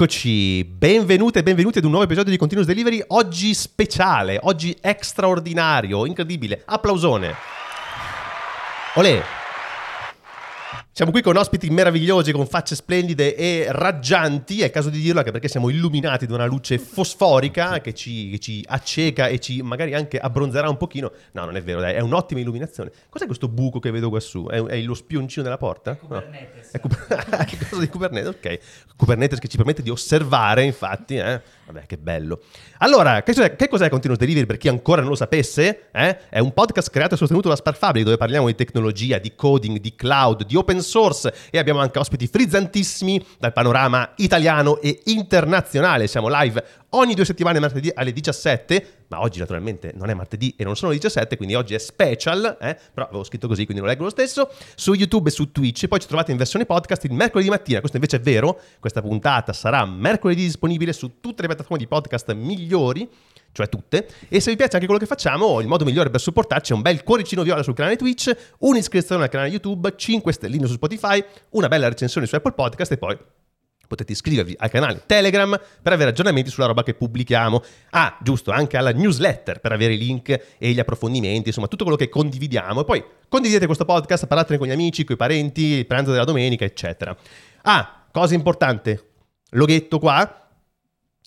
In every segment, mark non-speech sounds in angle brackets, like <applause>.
Eccoci, benvenute e benvenuti ad un nuovo episodio di Continuous Delivery, oggi speciale, oggi straordinario, incredibile, applausone. Olè, siamo qui con ospiti meravigliosi, con facce splendide e raggianti, è caso di dirlo anche perché siamo illuminati da una luce fosforica che ci, che ci, acceca e ci magari anche abbronzerà un pochino. No, non è vero, dai, è un'ottima illuminazione. Cos'è questo buco che vedo quassù? È, è lo spioncino della porta? È Kubernetes. No. È Kubernetes. <laughs> che cosa di Kubernetes? Ok. Kubernetes che ci permette di osservare, infatti, eh? Vabbè, che bello. Allora, che cos'è, che cos'è Continuous Delivery per chi ancora non lo sapesse? Eh? È un podcast creato e sostenuto da Spark Fabric dove parliamo di tecnologia, di coding, di cloud, di open source e abbiamo anche ospiti frizzantissimi dal panorama italiano e internazionale. Siamo live ogni due settimane martedì alle 17, ma oggi naturalmente non è martedì e non sono le 17, quindi oggi è special, eh? però avevo scritto così, quindi lo leggo lo stesso, su YouTube e su Twitch, poi ci trovate in versione podcast il mercoledì mattina, questo invece è vero, questa puntata sarà mercoledì disponibile su tutte le piattaforme di podcast migliori, cioè tutte, e se vi piace anche quello che facciamo, il modo migliore per supportarci è un bel cuoricino viola sul canale Twitch, un'iscrizione al canale YouTube, 5 stelline su Spotify, una bella recensione su Apple Podcast e poi potete iscrivervi al canale Telegram per avere aggiornamenti sulla roba che pubblichiamo. Ah, giusto, anche alla newsletter per avere i link e gli approfondimenti, insomma, tutto quello che condividiamo. E poi condividete questo podcast, parlatene con gli amici, con i parenti, il pranzo della domenica, eccetera. Ah, cosa importante, loghetto qua,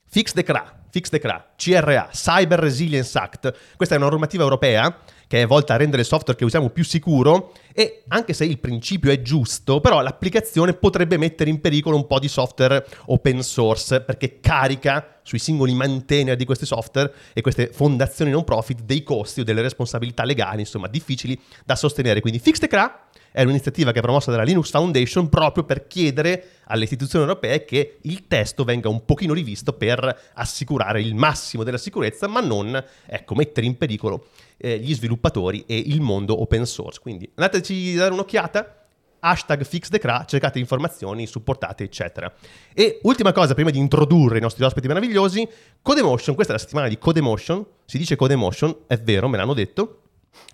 Fix the CRA. Fix the CRA, Cyber Resilience Act. Questa è una normativa europea che è volta a rendere il software che usiamo più sicuro e anche se il principio è giusto, però l'applicazione potrebbe mettere in pericolo un po' di software open source perché carica sui singoli maintainer di questi software e queste fondazioni non profit dei costi o delle responsabilità legali, insomma, difficili da sostenere. Quindi Fix CRA è un'iniziativa che è promossa dalla Linux Foundation proprio per chiedere alle istituzioni europee che il testo venga un pochino rivisto per assicurare il massimo della sicurezza, ma non ecco, mettere in pericolo eh, gli sviluppatori e il mondo open source. Quindi andateci a dare un'occhiata, hashtag FixTheCRA, cercate informazioni, supportate, eccetera. E ultima cosa, prima di introdurre i nostri ospiti meravigliosi, Codemotion, questa è la settimana di Codemotion, si dice Codemotion, è vero, me l'hanno detto.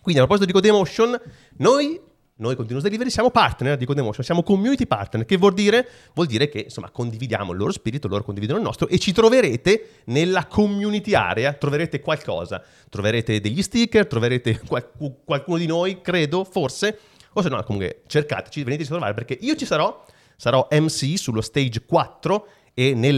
Quindi a proposito di Codemotion, noi noi Continuous Delivery siamo partner di Codemotion, siamo community partner, che vuol dire? Vuol dire che insomma condividiamo il loro spirito, loro condividono il nostro e ci troverete nella community area, troverete qualcosa, troverete degli sticker, troverete qual- qualcuno di noi, credo, forse, o se no comunque cercateci, veniteci a trovare perché io ci sarò, sarò MC sullo stage 4 e nel,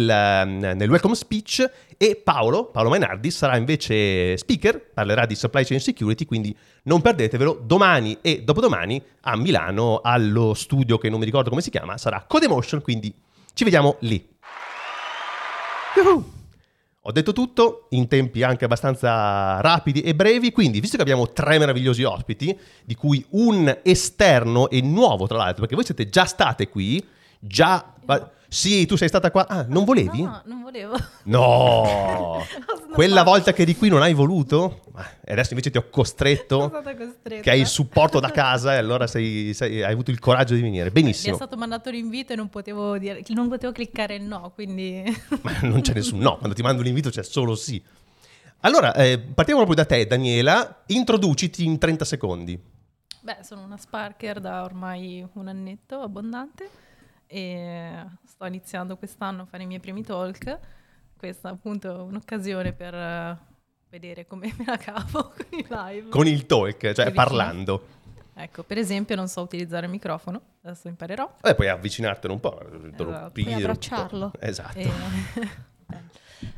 nel, welcome speech e Paolo, Paolo Mainardi sarà invece speaker, parlerà di supply chain security, quindi non perdetevelo domani e dopodomani a Milano allo studio che non mi ricordo come si chiama, sarà Codemotion, quindi ci vediamo lì. Yuhu! Ho detto tutto in tempi anche abbastanza rapidi e brevi, quindi visto che abbiamo tre meravigliosi ospiti, di cui un esterno e nuovo tra l'altro, perché voi siete già state qui, già... No. Sì, tu sei stata qua. Ah, non volevi? No, non volevo. No! <laughs> Quella volta che eri qui non hai voluto? E adesso invece ti ho costretto. Che hai il supporto da casa e allora sei, sei, hai avuto il coraggio di venire. Benissimo. Mi è stato mandato l'invito e non potevo, dire, non potevo cliccare il no, quindi... <laughs> Ma non c'è nessun no. Quando ti mando l'invito c'è solo sì. Allora, eh, partiamo proprio da te, Daniela. Introduciti in 30 secondi. Beh, sono una Sparker da ormai un annetto abbondante e sto iniziando quest'anno a fare i miei primi talk. Questa appunto è un'occasione per uh, vedere come <laughs> me la cavo con i live. Con il talk, cioè parlando. Ecco, per esempio non so utilizzare il microfono, adesso imparerò. E puoi avvicinartelo un po', esatto. puoi abbracciarlo. Esatto. E...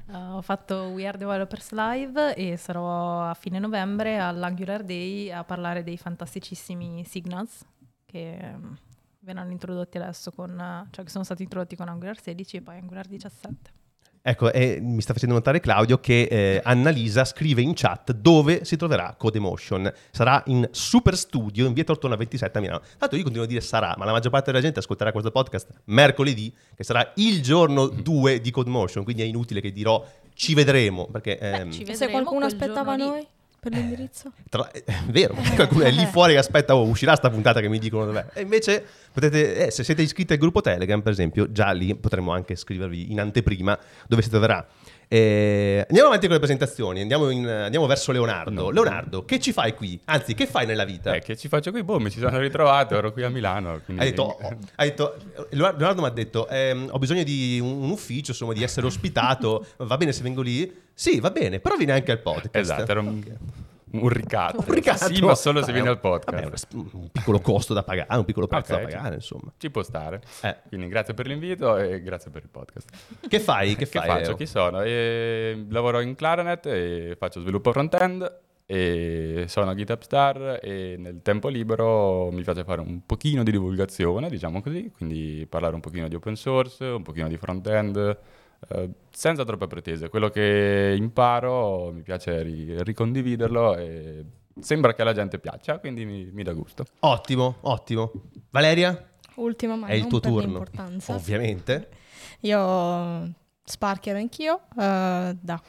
Uh, <laughs> ho fatto We Are Developers Live e sarò a fine novembre all'Angular Day a parlare dei fantasticissimi Signals che um, verranno introdotti adesso con, cioè che sono stati introdotti con Angular 16 e poi Angular 17. Ecco, e mi sta facendo notare Claudio che eh, Annalisa scrive in chat dove si troverà Codemotion. Sarà in Super Studio in via Tortona 27 a Milano. Tanto io continuo a dire sarà, ma la maggior parte della gente ascolterà questo podcast mercoledì, che sarà il giorno 2 di Codemotion, quindi è inutile che dirò ci vedremo. Perché, ehm... Beh, ci vedremo se qualcuno aspettava noi? Per l'indirizzo? Tra, è vero, <laughs> qualcuno è lì fuori che aspetta, oh, uscirà sta puntata che mi dicono dov'è. E invece potete, eh, se siete iscritti al gruppo Telegram, per esempio, già lì potremmo anche scrivervi in anteprima dove si troverà Eh, andiamo avanti con le presentazioni, andiamo, in- andiamo verso Leonardo. No. Leonardo, che ci fai qui? Anzi, che fai nella vita? Eh, che ci faccio qui? Boh, mi ci sono ritrovato, ero qui a Milano. Quindi... Hai detto, oh, hai detto- Leonardo Leonardo mi ha detto, ehm, ho bisogno di un, un ufficio, insomma, di essere ospitato, <laughs> va bene se vengo lì? Sì, va bene, però vieni anche al podcast. Esatto, era un, un ricatto. Un ricatto. Sì, ma solo se Vabbè, viene al vabbè, podcast. un un piccolo costo da pagare, un piccolo prezzo Ok, da ci- pagare, insomma. Ci può stare. Eh. Quindi grazie per l'invito e grazie per il podcast. Che fai? Che, <laughs> Che fai? faccio? Leo? Chi sono? E lavoro in Claranet e faccio sviluppo front-end e sono GitHub Star e nel tempo libero mi piace fare un pochino di divulgazione, diciamo così, quindi parlare un pochino di open source, un pochino di front-end, eh, senza troppe pretese. Quello che imparo mi piace ri- ricondividerlo e sembra che alla gente piaccia, quindi mi, mi dà gusto. Ottimo, ottimo. Valeria? Ultima, ma È il non tuo per turno. l'importanza. Ovviamente. Io sparcherò anch'io. eh, da...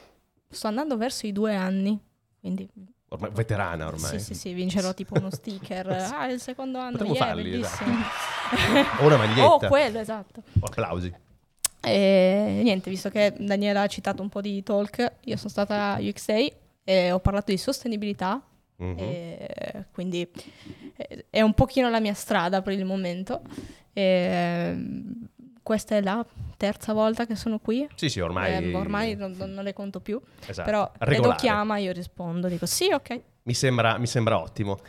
Sto andando verso i due anni. Quindi Ormai veterana ormai. sì, sì, sì, vincerò tipo uno sticker. <laughs> Ah, il secondo anno. Potremmo yeah, farli, esatto. bellissimo. <laughs> O una maglietta. <laughs> oh, quello, esatto. O applausi. E niente, visto che Daniela ha citato un po' di talk, io sono stata a UXA e ho parlato di sostenibilità. Mhm. e quindi eh, è un pochino la mia strada per il momento. E, questa è la terza volta che sono qui. Sì, sì, ormai... Eh, ormai non, non- le conto più. Esatto. Però Regolare. chiama, io rispondo, dico sì, ok. Mi sembra, mi sembra ottimo.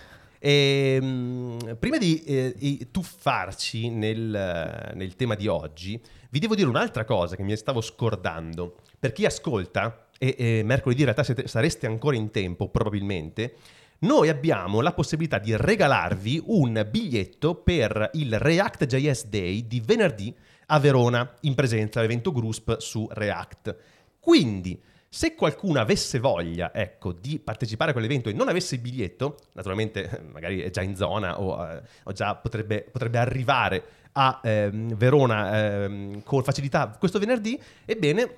Ehm, prima di eh, tuffarci nel, nel tema di oggi, vi devo dire un'altra cosa che mi stavo scordando. Per chi ascolta, e, e mercoledì in realtà siete- sareste ancora in tempo probabilmente, noi abbiamo la possibilità di regalarvi un biglietto per il React.js Day di venerdì a Verona in presenza dell'evento Grusp su React. Quindi, se qualcuno avesse voglia, ecco, di partecipare a quell'evento e non avesse il biglietto, naturalmente eh, magari è già in zona o, eh, o già potrebbe, potrebbe arrivare a ehm, Verona ehm, con facilità questo venerdì, ebbene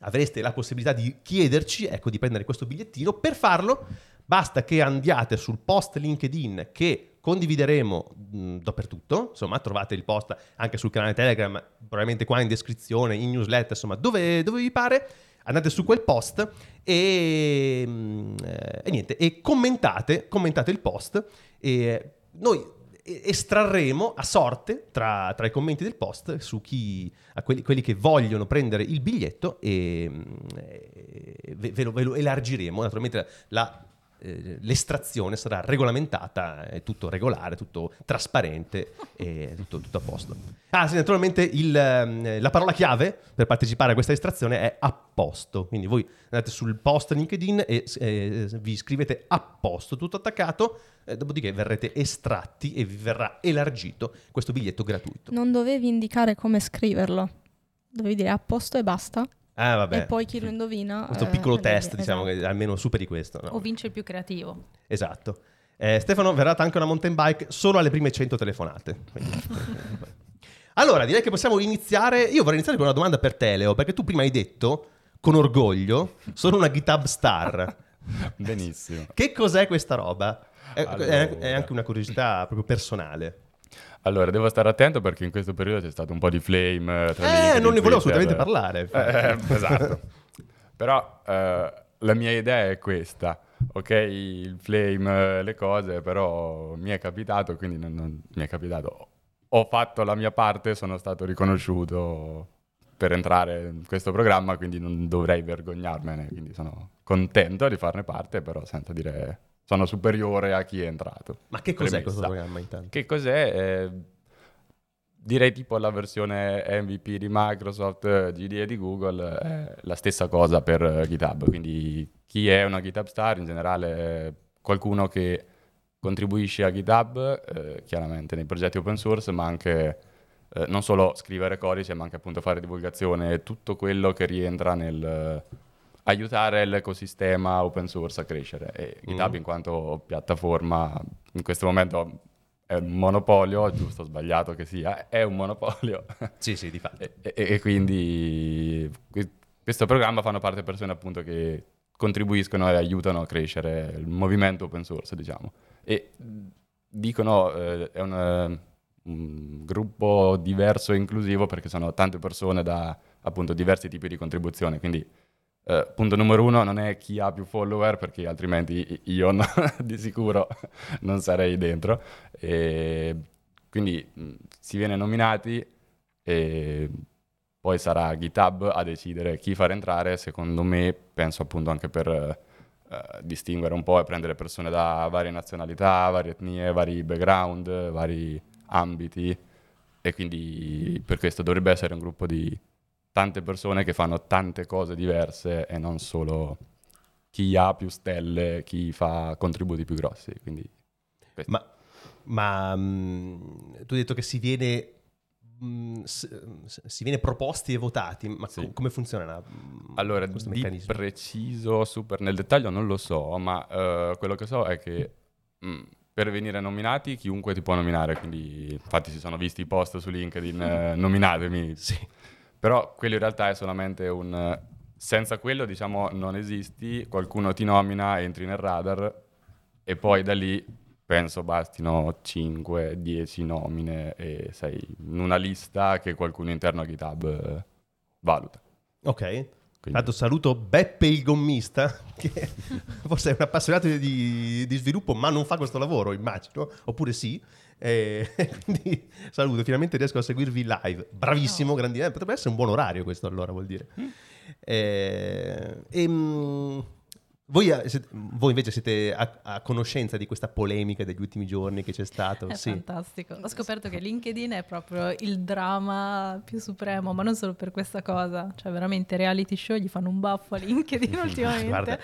avreste la possibilità di chiederci, ecco, di prendere questo bigliettino. Per farlo basta che andiate sul post LinkedIn che condivideremo mh, dappertutto, insomma trovate il post anche sul canale Telegram, probabilmente qua in descrizione, in newsletter, insomma dove, dove vi pare, andate su quel post e, mh, eh, e niente, e commentate, commentate il post e noi estrarremo a sorte tra, tra i commenti del post su chi, a quelli, quelli che vogliono prendere il biglietto e, mh, e ve, ve lo, ve lo elargiremo. Naturalmente la, eh, l'estrazione sarà regolamentata, è tutto regolare, tutto trasparente e tutto, tutto a posto. Ah sì, naturalmente il, ehm, la parola chiave per partecipare a questa estrazione è a posto, quindi voi andate sul post LinkedIn e eh, vi scrivete a posto, tutto attaccato, eh, dopodiché verrete estratti e vi verrà elargito questo biglietto gratuito. Non dovevi indicare come scriverlo. Dovevi dire a posto e basta. Ah vabbè, E poi chi lo indovina. questo eh, piccolo test diciamo esatto. che almeno superi questo. no? O vince il più creativo. Esatto. Eh, Stefano verrà anche una mountain bike solo alle prime 100 telefonate. <laughs> Allora, direi che possiamo iniziare. Io vorrei iniziare con una domanda per te, Leo, perché tu prima hai detto, con orgoglio, sono una GitHub star. Benissimo. Che cos'è questa roba? È, è- Allora. è anche una curiosità proprio personale. Allora, devo stare attento perché in questo periodo c'è stato un po' di flame. eh, Tra Eh, non ne volevo assolutamente parlare. infatti. Eh, esatto. <laughs> Però eh, la mia idea è questa. Ok, il flame, eh, le cose, però mi è capitato, quindi non, non- mi è capitato. Ho fatto la mia parte, sono stato riconosciuto per entrare in questo programma, quindi non dovrei vergognarmene, quindi sono contento di farne parte, però senza dire sono superiore a chi è entrato. Ma che cos'è Premessa. questo programma intanto? Che cos'è? Eh, direi tipo la versione MVP di Microsoft, eh, GDE di Google, è la stessa cosa per eh, GitHub. Quindi chi è una GitHub Star in generale qualcuno che contribuisce a GitHub, eh, chiaramente nei progetti open source, ma anche eh, non solo scrivere codice, ma anche appunto fare divulgazione, tutto quello che rientra nel eh, aiutare l'ecosistema open source a crescere. E GitHub Mm. in quanto piattaforma in questo momento è un monopolio, giusto o sbagliato che sia, è un monopolio. <laughs> Sì, sì, di fatto. e, e- e quindi que- questo programma fanno parte persone appunto che contribuiscono e aiutano a crescere il movimento open source, diciamo. E dicono eh, è un, eh, un gruppo diverso e inclusivo perché sono tante persone da appunto diversi tipi di contribuzione, quindi Eh, punto numero uno non è chi ha più follower, perché altrimenti io no- <laughs> di sicuro non sarei dentro. E quindi mh, si viene nominati e poi sarà GitHub a decidere chi far entrare. Secondo me, penso appunto anche per eh, distinguere un po' e prendere persone da varie nazionalità, varie etnie, vari background, vari ambiti. E quindi per questo dovrebbe essere un gruppo di tante persone che fanno tante cose diverse e non solo chi ha più stelle, chi fa contributi più grossi. Quindi. Ma, ma, mh, tu hai detto che si viene, s- si viene proposti e votati, ma Sì. com- come funziona mh, Allora, questo di meccanismo? preciso, super nel dettaglio non lo so, ma eh, quello che so è che mh, per venire nominati chiunque ti può nominare, quindi infatti si sono visti i post su LinkedIn, eh, nominatemi, Sì. Però quello in realtà è solamente un... senza quello, diciamo, non esisti, qualcuno ti nomina, entri nel radar e poi da lì penso bastino 5-10 nomine e sei in una lista che qualcuno interno a GitHub eh, valuta. Ok. Quindi- Tanto saluto Beppe il gommista, <laughs> che forse è un appassionato di, di sviluppo, ma non fa questo lavoro, immagino, oppure sì. E <laughs> quindi saluto, finalmente riesco a seguirvi live. Bravissimo, Oh. grandi- eh, potrebbe essere un buon orario questo allora, vuol dire. Eh, ehm, voi, eh, voi invece siete a, a conoscenza di questa polemica degli ultimi giorni che c'è stato? È Sì. fantastico. Ho scoperto che LinkedIn è proprio il dramma più supremo, ma non solo per questa cosa. Cioè, veramente reality show gli fanno un baffo a LinkedIn <laughs> ultimamente. Guarda.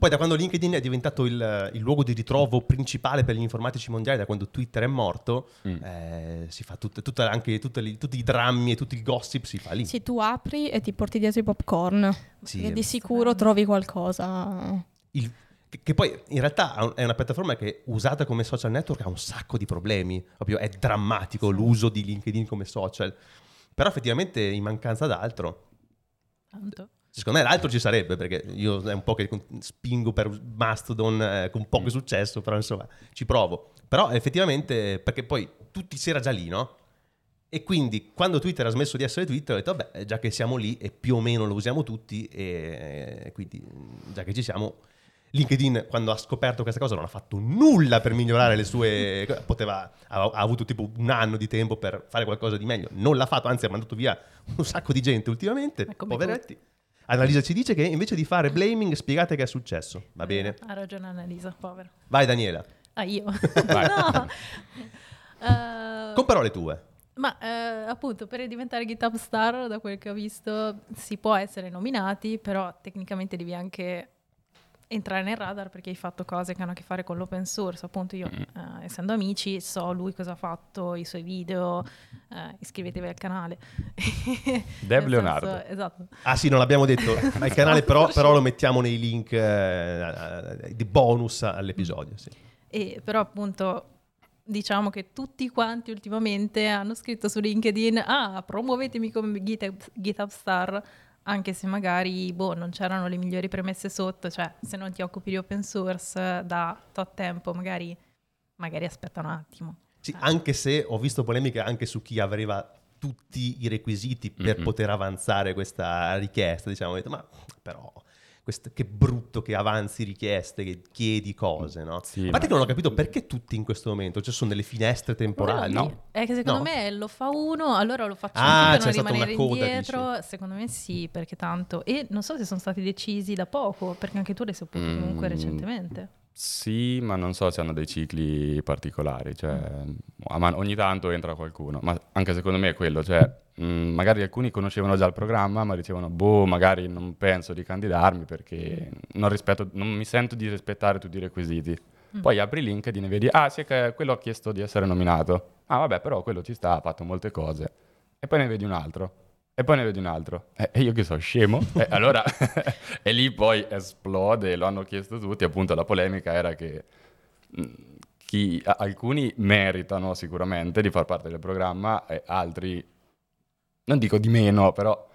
Poi da quando LinkedIn è diventato il, il luogo di ritrovo principale per gli informatici mondiali, da quando Twitter è morto, Mm. eh, si fa tutta, tutta- anche tutte le- tutti i drammi e tutti il gossip si fa lì. Sì, tu apri e ti porti dietro i popcorn. Sì, e di sicuro trovi qualcosa. Il- che, che poi in realtà è una piattaforma che usata come social network ha un sacco di problemi, proprio è drammatico l'uso di LinkedIn come social, però effettivamente in mancanza d'altro Tanto. Secondo me l'altro ci sarebbe, perché io è un po' che spingo per Mastodon eh, con poco Mm. successo, però insomma ci provo. Però effettivamente, perché poi tutti si era già lì, no? E quindi quando Twitter ha smesso di essere Twitter ho detto, vabbè, già che siamo lì e più o meno lo usiamo tutti, e quindi già che ci siamo, LinkedIn quando ha scoperto questa cosa non ha fatto nulla per migliorare le sue... <laughs> Poteva, ha, ha avuto tipo un anno di tempo per fare qualcosa di meglio, non l'ha fatto, anzi ha mandato via un sacco di gente ultimamente, Ma come poveretti. Annalisa ci dice che invece di fare blaming spiegate che è successo, va bene? Ha ragione Annalisa, povero. Vai Daniela, Ah, io? <laughs> No. Eh, con parole tue. Ma eh, appunto per diventare GitHub Star, da quel che ho visto, si può essere nominati, però tecnicamente devi anche entrare nel radar perché hai fatto cose che hanno a che fare con l'open source. Appunto io, Mm. eh, essendo amici, so lui cosa ha fatto, i suoi video, eh, iscrivetevi al canale. <laughs> Dev Nel Leonardo. senso- esatto. Ah sì, non l'abbiamo detto <laughs> al canale, però, però lo mettiamo nei link eh, eh, di bonus all'episodio. Sì. E però appunto diciamo che tutti quanti ultimamente hanno scritto su LinkedIn ah promuovetemi come GitHub, GitHub Star anche se magari boh, non c'erano le migliori premesse sotto cioè se non ti occupi di open source da tot tempo magari, magari aspetta un attimo Sì, anche se ho visto polemiche anche su chi aveva tutti i requisiti per Mhm. poter avanzare questa richiesta, diciamo, ho detto, ma però quest- che brutto che avanzi richieste, che chiedi cose, no? Sì, a parte ma- che non ho capito perché tutti in questo momento, ci sono delle finestre temporali. No. è che secondo No? me lo fa uno allora lo faccio Ah, per non rimanere coda, indietro secondo me sì perché tanto e non so se sono stati decisi da poco perché anche tu l'hai saputo Mm. comunque recentemente Sì, ma non so se hanno dei cicli particolari, cioè a man- ogni tanto entra qualcuno, ma anche secondo me è quello, cioè mh, magari alcuni conoscevano già il programma, ma dicevano, boh, magari non penso di candidarmi perché non, rispetto- non mi sento di rispettare tutti i requisiti. Mm. Poi apri LinkedIn e vedi, ah sì, che quello ha chiesto di essere nominato. Ah vabbè, però quello ci sta, ha fatto molte cose. E poi ne vedi un altro. E poi ne vedi un altro. E e io che so, scemo. E allora, <laughs> e lì poi esplode, lo hanno chiesto tutti. Appunto, la polemica era che mh, chi- alcuni meritano sicuramente di far parte del programma e altri, non dico di meno, però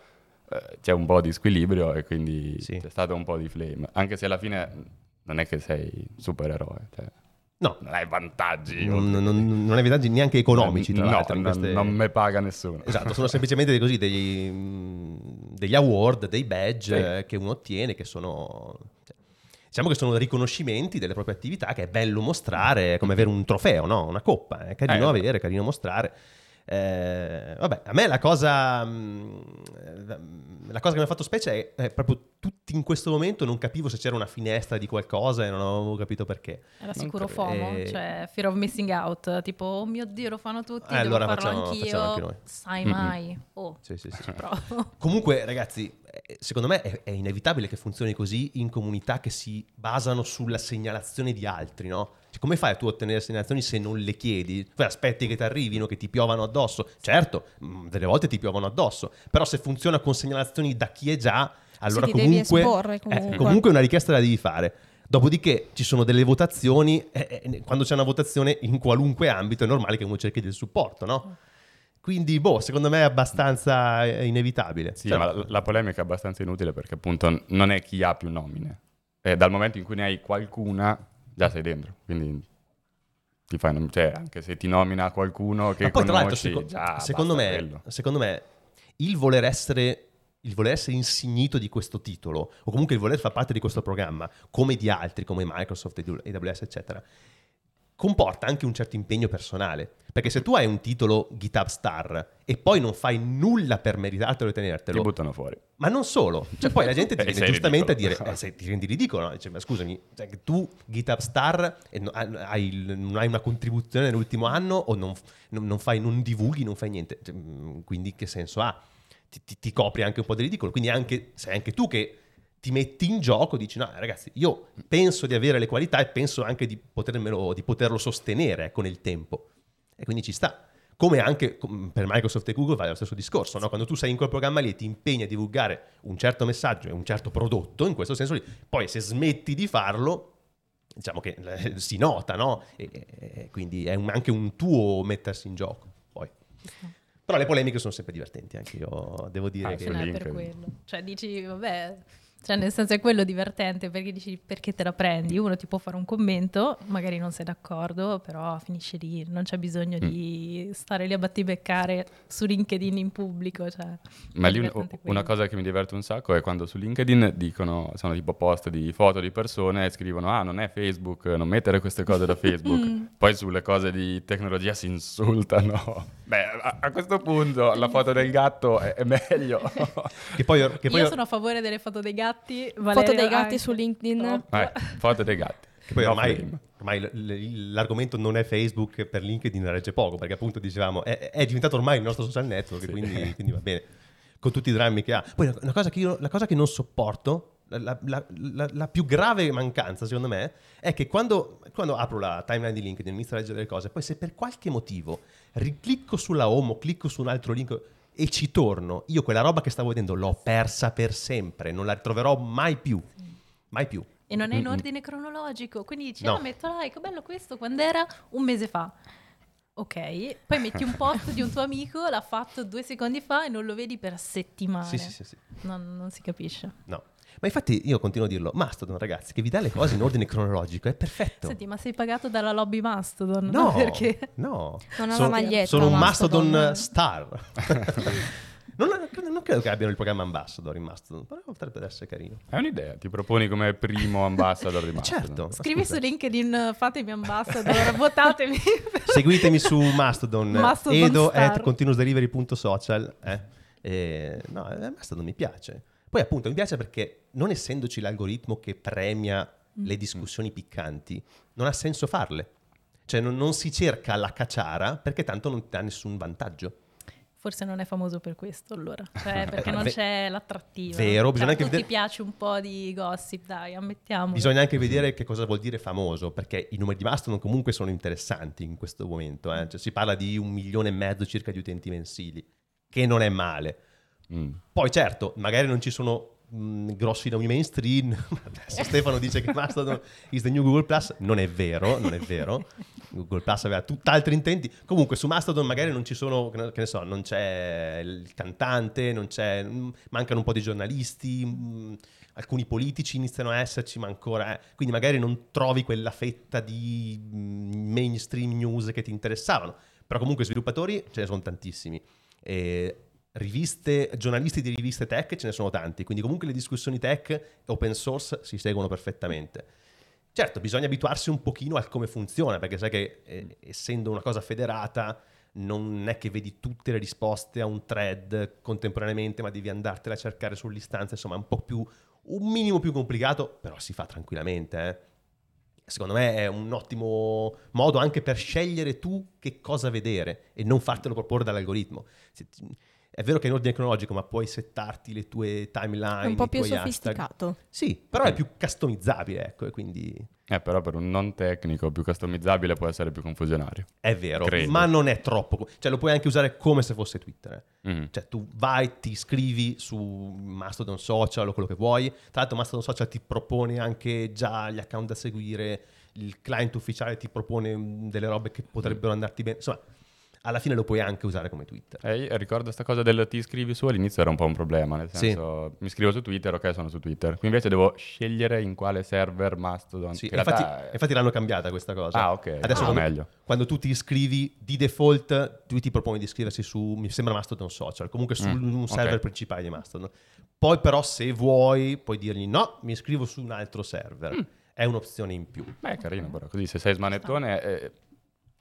eh, c'è un po' di squilibrio e quindi Sì. c'è stato un po' di flame. Anche se alla fine non è che sei supereroe, cioè, No, non hai vantaggi. non, non, non hai vantaggi neanche economici, tra no, l'altro. queste- non me paga nessuno. Esatto, sono semplicemente così degli, mm, degli award, dei badge Sì. eh, che uno ottiene, che sono... cioè, Diciamo che sono riconoscimenti delle proprie attività che è bello mostrare, è come avere un trofeo, no? Una coppa, è carino Eh, avere, è carino mostrare. Eh, vabbè, a me la cosa, mm, la cosa che mi ha fatto specie è, è proprio tutti in questo momento non capivo se c'era una finestra di qualcosa e non avevo capito perché. Era Non sicuro credo. FOMO, Eh, cioè fear of missing out, tipo oh mio Dio lo fanno tutti, Eh, devo allora farlo facciamo- anch'io, facciamo anche noi. sai Mm-mm. mai, oh, Sì, sì, sì. ci provo. <laughs> Comunque, ragazzi, eh, secondo me è, è inevitabile che funzioni così in comunità che si basano sulla segnalazione di altri, no? Cioè, come fai tu a ottenere segnalazioni se non le chiedi? Poi aspetti che ti arrivino, che ti piovano addosso. Certo, mh, delle volte ti piovono addosso, però se funziona con segnalazioni da chi è già, allora ti devi comunque, esporre eh, comunque. comunque una richiesta la devi fare. Dopodiché ci sono delle votazioni, e- e quando c'è una votazione in qualunque ambito è normale che uno cerchi del supporto, no? Quindi, boh, secondo me è abbastanza eh, inevitabile. Sì, Cioè, ma la, la polemica è abbastanza inutile perché appunto non è chi ha più nomine. E dal momento in cui ne hai qualcuna, già sei dentro. Quindi ti fai nom- cioè, anche se ti nomina qualcuno che Ma poi, tra l'altro, conosci, seco- già secondo, me, secondo me, il voler essere il voler essere insignito di questo titolo, o comunque il voler far parte di questo programma, come di altri, come Microsoft, AWS, eccetera, comporta anche un certo impegno personale. Perché se tu hai un titolo GitHub Star e poi non fai nulla per meritartelo e Ti tenertelo, buttano fuori. ma non solo, cioè poi la gente ti <laughs> Eh, viene giustamente a dire, ridicolo. eh, sei- ti rendi ridicolo, no? Dice, ma scusami, cioè, tu GitHub Star e no- hai, il- non hai una contribuzione nell'ultimo anno o non, non- non fai, non divulghi, non fai niente, Cioè, mm, quindi che senso ha? Ti, ti- ti copri anche un po' di ridicolo, quindi anche, sei anche tu che ti metti in gioco, dici no ragazzi, io penso di avere le qualità e penso anche di, potermelo, di poterlo sostenere ecco, nel tempo. E quindi ci sta. Come anche per Microsoft e Google vale lo stesso discorso, no? quando tu sei in quel programma lì e ti impegni a divulgare un certo messaggio e un certo prodotto, in questo senso lì, poi se smetti di farlo, diciamo che eh, si nota, no? E, e- quindi è un- anche un tuo mettersi in gioco. Poi. Però le polemiche sono sempre divertenti, anche io devo dire Ah, che... per quello. Cioè dici, vabbè, cioè nel senso è quello divertente perché dici perché te la prendi? Uno ti può fare un commento, magari non sei d'accordo, però finisce lì, non c'è bisogno Mm. di stare lì a battibeccare su LinkedIn in pubblico. Cioè, Ma lì un- una quello. cosa che mi diverte un sacco è quando su LinkedIn dicono, sono tipo post di foto di persone e scrivono ah non è Facebook, non mettere queste cose da Facebook. <laughs> Poi sulle cose di tecnologia si insultano. <laughs> Beh, a, a questo punto la foto del gatto è, è meglio. <laughs> Che poi, che poi- Io sono a favore delle foto dei gatti. Foto Valerio dei gatti anche. su LinkedIn. Eh, foto dei gatti. Che poi ormai, ormai l- l- l'argomento non è Facebook per LinkedIn regge poco, perché appunto dicevamo è, è diventato ormai il nostro social network, Sì. quindi, <laughs> quindi va bene, con tutti i drammi che ha. Poi una cosa che io, la cosa che non sopporto, la, la- la- la più grave mancanza secondo me, è che quando, quando apro la timeline di LinkedIn, inizio a leggere le cose, poi se per qualche motivo riclicco sulla home o clicco su un altro link e ci torno, io quella roba che stavo vedendo l'ho persa per sempre, non la ritroverò mai più, mai più. E non è in Mm-mm. ordine cronologico, quindi dici, No. ah, metto like, bello questo, quando era un mese fa. Ok, poi metti un post di un tuo amico, l'ha fatto due secondi fa e non lo vedi per settimane. Sì, sì, sì, sì. Non, non si capisce. No. Ma infatti io continuo a dirlo, Mastodon ragazzi, che vi dà le cose in ordine cronologico, è perfetto. Senti, ma sei pagato dalla lobby Mastodon? no, <laughs> Perché? no. Non ha sono, la maglietta, Sono un Mastodon. Mastodon <laughs> star. <laughs> non, non credo che abbiano il programma Ambassador in Mastodon, però potrebbe essere carino. È un'idea, ti proponi come primo ambassador di Mastodon. Certo. Scrivi scusa. su LinkedIn, fatemi ambassador, votatemi. Seguitemi su Mastodon, Mastodon edo star. at continuousdelivery.social. Eh. E, no, eh, Mastodon mi piace. Poi appunto mi piace perché non essendoci l'algoritmo che premia le discussioni piccanti, non ha senso farle. Cioè non, non si cerca la cacciara perché tanto non ti dà nessun vantaggio. Forse non è famoso per questo allora, cioè <laughs> perché non c'è l'attrattiva. vero, bisogna cioè, anche vedere- piace un po' di gossip, dai, ammettiamo. Bisogna anche vedere che cosa vuol dire famoso, perché i numeri di Mastodon comunque sono interessanti in questo momento. eh. Cioè, si parla di un milione e mezzo circa di utenti mensili, che non è male. Mm. Poi certo, magari non ci sono mh, grossi nomi mainstream. <laughs> Adesso Stefano dice che Mastodon is the new Google Plus. Non è vero, non è vero. Google Plus aveva tutt'altri intenti. Comunque su Mastodon magari non ci sono, che ne- so, non c'è il cantante, non c'è, mh, mancano un po' di giornalisti, mh, alcuni politici iniziano a esserci, ma ancora... eh. Quindi magari non trovi quella fetta di mainstream news che ti interessavano. Però comunque sviluppatori ce ne sono tantissimi. E riviste, giornalisti di riviste tech ce ne sono tanti, quindi comunque le discussioni tech open source si seguono perfettamente. Certo, bisogna abituarsi un pochino al come funziona, perché sai che eh, essendo una cosa federata non è che vedi tutte le risposte a un thread contemporaneamente, ma devi andartene a cercare sull'istanza, insomma è un po' più, un minimo più complicato, però si fa tranquillamente, eh. Secondo me è un ottimo modo anche per scegliere tu che cosa vedere e non fartelo proporre dall'algoritmo. Se È vero che è in ordine cronologico, ma puoi settarti le tue timeline. È un po' più hashtag. sofisticato. Sì, però è più customizzabile, ecco, e quindi Eh, però per un non tecnico più customizzabile può essere più confusionario. è vero, Credo. ma non è troppo. Cioè lo puoi anche usare come se fosse Twitter. eh. Mhm. Cioè tu vai, ti iscrivi su Mastodon Social o quello che vuoi. Tra l'altro Mastodon Social ti propone anche già gli account da seguire, il client ufficiale ti propone mm, delle robe che potrebbero andarti bene. Insomma, alla fine lo puoi anche usare come Twitter. Eh, ricordo sta cosa del ti iscrivi su, all'inizio era un po' un problema, nel Sì. senso mi iscrivo su Twitter, ok sono su Twitter, qui invece devo scegliere in quale server Mastodon. Sì, in infatti, realtà infatti l'hanno cambiata questa cosa. Ah, ok. Adesso Ah, quando, meglio. quando tu ti iscrivi di default, lui ti propone di iscriversi su, mi sembra Mastodon Social, comunque su Mm, un server ok. principale di Mastodon. Poi però se vuoi puoi dirgli no, mi iscrivo su un altro server. Mm. È un'opzione in più. Beh, è carino però, così se sei smanettone eh,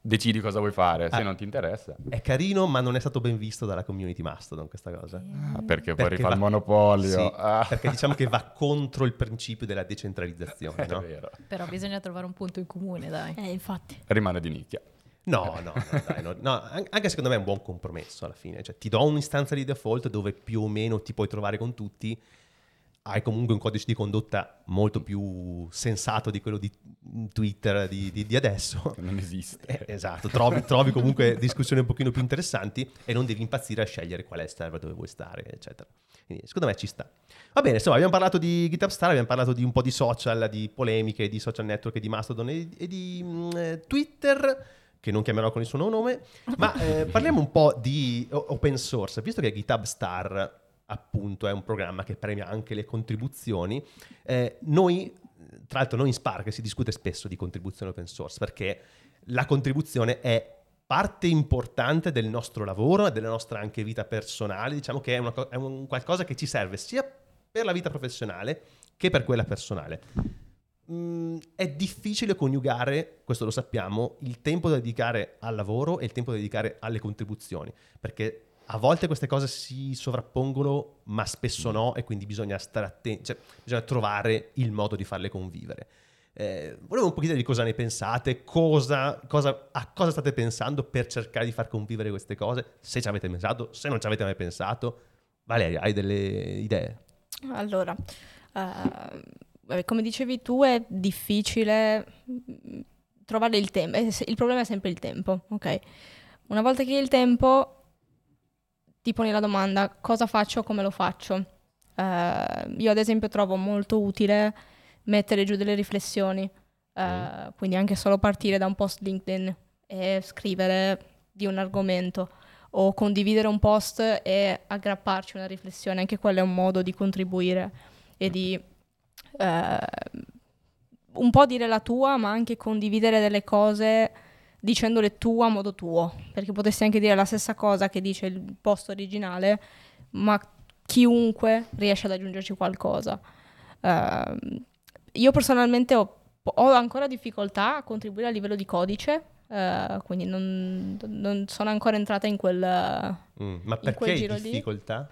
decidi cosa vuoi fare, se Ah. non ti interessa. È carino, ma non è stato ben visto dalla community Mastodon questa cosa. Ah, perché poi rifà il monopolio. Sì, Ah. perché diciamo che va <laughs> contro il principio della decentralizzazione, È no? vero. Però bisogna trovare un punto in comune, dai. Eh, infatti. Rimane di nicchia. No, no, no, dai, no, no, an- anche secondo me è un buon compromesso alla fine. Cioè, ti do un'istanza di default dove più o meno ti puoi trovare con tutti. Hai comunque un codice di condotta molto più sensato di quello di Twitter di, di- di adesso. che non esiste. Eh, esatto, trovi, trovi comunque discussioni un pochino più interessanti e non devi impazzire a scegliere qual è il server dove vuoi stare, eccetera. Quindi secondo me ci sta. Va bene, insomma, abbiamo parlato di GitHub Star, abbiamo parlato di un po' di social, di polemiche, di social network, di Mastodon e, e di mm, eh, Twitter, che non chiamerò con il suo nome, ma eh, parliamo un po' di open source, visto che GitHub Star appunto è un programma che premia anche le contribuzioni, eh, noi, tra l'altro noi in Spark si discute spesso di contribuzione open source perché la contribuzione è parte importante del nostro lavoro e della nostra anche vita personale, diciamo che è, una è un qualcosa che ci serve sia per la vita professionale che per quella personale. Mm, è difficile coniugare, questo lo sappiamo, il tempo da dedicare al lavoro e il tempo da dedicare alle contribuzioni, perché a volte queste cose si sovrappongono, ma spesso no, e quindi bisogna stare attenti, cioè bisogna trovare il modo di farle convivere. Eh, volevo un po' chiedere cosa ne pensate, cosa, cosa- a cosa state pensando per cercare di far convivere queste cose, se ci avete pensato, se non ci avete mai pensato. Valeria, hai delle idee? Allora, eh, come dicevi tu, è difficile mm, trovare il tempo. Eh, Il problema è sempre il tempo, ok? Una volta che hai il tempo, ti poni la domanda cosa faccio, come lo faccio. Eh, io ad esempio trovo molto utile mettere giù delle riflessioni, eh, quindi anche solo partire da un post LinkedIn e scrivere di un argomento o condividere un post e aggrapparci una riflessione, anche quello è un modo di contribuire e di eh, un po' dire la tua, ma anche condividere delle cose dicendole tu a modo tuo, perché potresti anche dire la stessa cosa che dice il post originale, ma chiunque riesce ad aggiungerci qualcosa. Ehm, io personalmente ho, ho ancora difficoltà a contribuire a livello di codice, eh, quindi non, non sono ancora entrata in quel... Mm, ma In perché quel hai giro lì? difficoltà?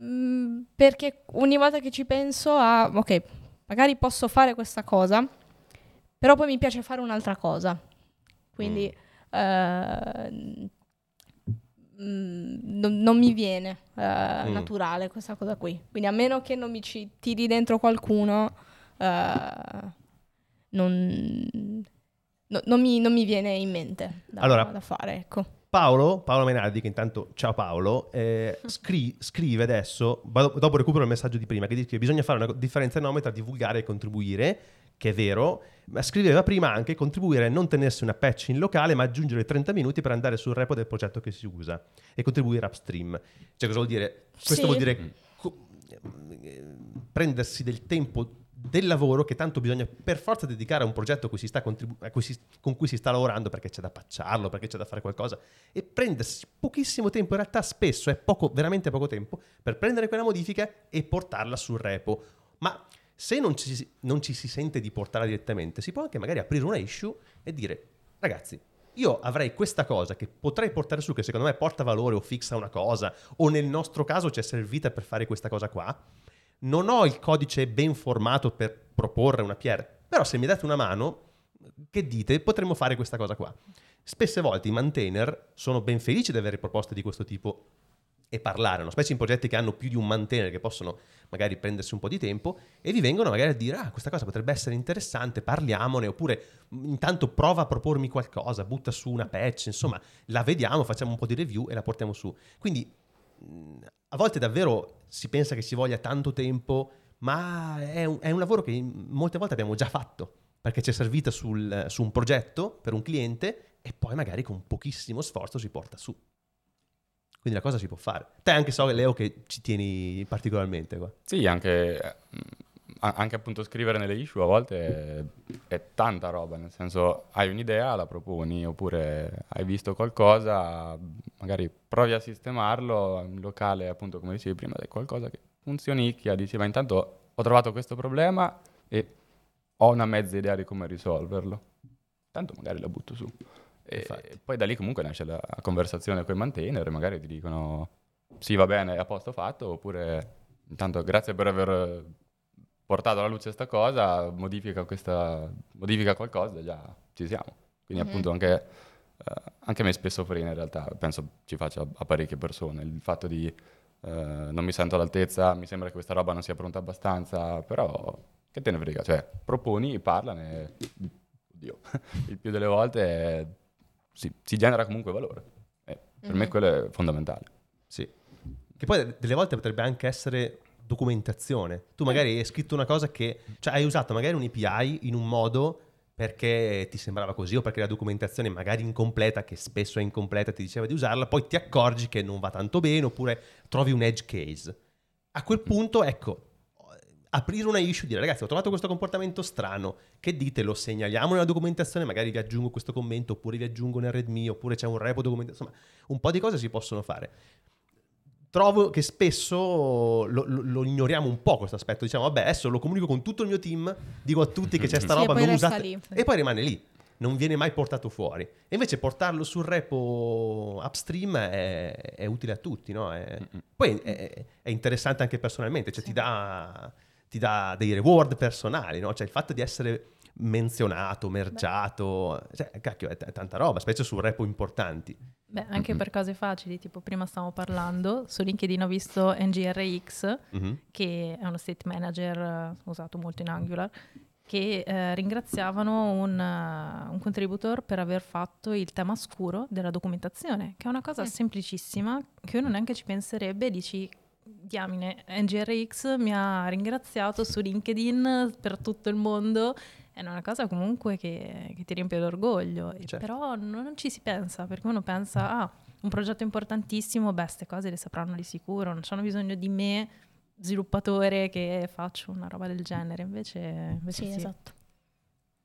Mm, perché ogni volta che ci penso a, ok, magari posso fare questa cosa, però poi mi piace fare un'altra cosa. Quindi eh, mm, non, non mi viene eh, Mm. naturale questa cosa qui. Quindi a meno che non mi ci tiri dentro qualcuno, eh, non, no- non mi, non mi viene in mente da, Allora- da fare, ecco. Paolo, Paolo Menardi, che intanto, ciao Paolo, eh, <laughs> scri- scrive adesso, dopo recupero il messaggio di prima, che dice che bisogna fare una differenza enorme tra divulgare e contribuire, che è vero, ma scriveva prima anche contribuire è non tenersi una patch in locale, ma aggiungere 30 minuti per andare sul repo del progetto che si usa e contribuire upstream. Cioè cosa vuol dire? Questo Sì. vuol dire co- eh, prendersi del tempo del lavoro che tanto bisogna per forza dedicare a un progetto a cui si sta contribu- a cui si- con cui si sta lavorando perché c'è da pacciarlo, perché c'è da fare qualcosa e prendersi pochissimo tempo, in realtà spesso è poco, veramente poco tempo, per prendere quella modifica e portarla sul repo. Ma se non ci, non ci si sente di portarla direttamente, si può anche magari aprire una issue e dire, ragazzi, io avrei questa cosa che potrei portare su, che secondo me porta valore o fixa una cosa, o nel nostro caso ci è servita per fare questa cosa qua. Non ho il codice ben formato per proporre una PR, però se mi date una mano, che dite, potremmo fare questa cosa qua. Spesse volte i maintainer sono ben felici di avere proposte di questo tipo e parlare, no? specie in progetti che hanno più di un maintainer che possono magari prendersi un po' di tempo e vi vengono magari a dire ah questa cosa potrebbe essere interessante, parliamone oppure "Mm, intanto prova a propormi qualcosa, butta su una patch, insomma la vediamo, facciamo un po' di review e la portiamo su. Quindi mh, a volte davvero si pensa che ci voglia tanto tempo, ma è un, è un lavoro che molte volte abbiamo già fatto perché ci è servita sul- su un progetto per un cliente e poi magari con pochissimo sforzo si porta su. Quindi la cosa si può fare. Te anche so, Leo, che ci tieni particolarmente qua. Sì, anche, eh, anche appunto scrivere nelle issue a volte è, è tanta roba, nel senso hai un'idea, la proponi, oppure hai visto qualcosa, magari provi a sistemarlo in locale, appunto come dicevi prima, è qualcosa che funzionicchia, dici ma intanto ho trovato questo problema e ho una mezza idea di come risolverlo. Tanto magari la butto su. E poi da lì comunque nasce la conversazione con i maintainer, magari ti dicono sì va bene, è a posto fatto, oppure intanto grazie per aver portato alla luce questa cosa, modifica, questa, modifica qualcosa, già ci siamo. Quindi Mhm. appunto anche, eh, anche a me spesso frena in realtà, penso ci faccia a, a parecchie persone, il fatto di eh, non mi sento all'altezza, mi sembra che questa roba non sia pronta abbastanza, però che te ne frega, cioè proponi, parlane, oddio, <laughs> il più delle volte è- si, si genera comunque valore. E per me Mhm. quello è fondamentale. Sì. Che poi delle volte potrebbe anche essere documentazione. Tu magari hai scritto una cosa che... Cioè hai usato magari un API in un modo perché ti sembrava così o perché la documentazione magari incompleta, che spesso è incompleta, ti diceva di usarla, poi ti accorgi che non va tanto bene oppure trovi un edge case. A quel punto, ecco, aprire una issue e dire ragazzi ho trovato questo comportamento strano, che dite? Lo segnaliamo nella documentazione, magari vi aggiungo questo commento oppure vi aggiungo un README oppure c'è un repo documentazione, insomma un po' di cose si possono fare. Trovo che spesso lo, lo- lo ignoriamo un po' questo aspetto, diciamo vabbè adesso lo comunico con tutto il mio team, dico a tutti che c'è sta Sì, roba, e poi non usate lì. e poi rimane lì. Non viene mai portato fuori. E invece portarlo sul repo upstream è, è utile a tutti, no? È- poi è, è interessante anche personalmente, cioè ti, dà, ti dà dei reward personali, no? Cioè il fatto di essere menzionato, mergiato, cioè, cacchio, è, t- è tanta roba, specie su repo importanti. Beh, anche Mhm. per cose facili, tipo prima stavamo parlando, su LinkedIn ho visto NGRX, Mhm. che è uno state manager eh, usato molto in Angular, che eh, ringraziavano un, eh, un contributor per aver fatto il tema scuro della documentazione, che è una cosa Mm. semplicissima che uno neanche ci penserebbe, dici diamine, NGRX mi ha ringraziato su LinkedIn per tutto il mondo, è una cosa comunque che, che ti riempie d'orgoglio, Certo. però non ci si pensa, perché uno pensa, ah, un progetto importantissimo, beh, queste cose le sapranno di sicuro, non hanno bisogno di me, sviluppatore, che faccio una roba del genere, invece, invece Sì, sì. esatto.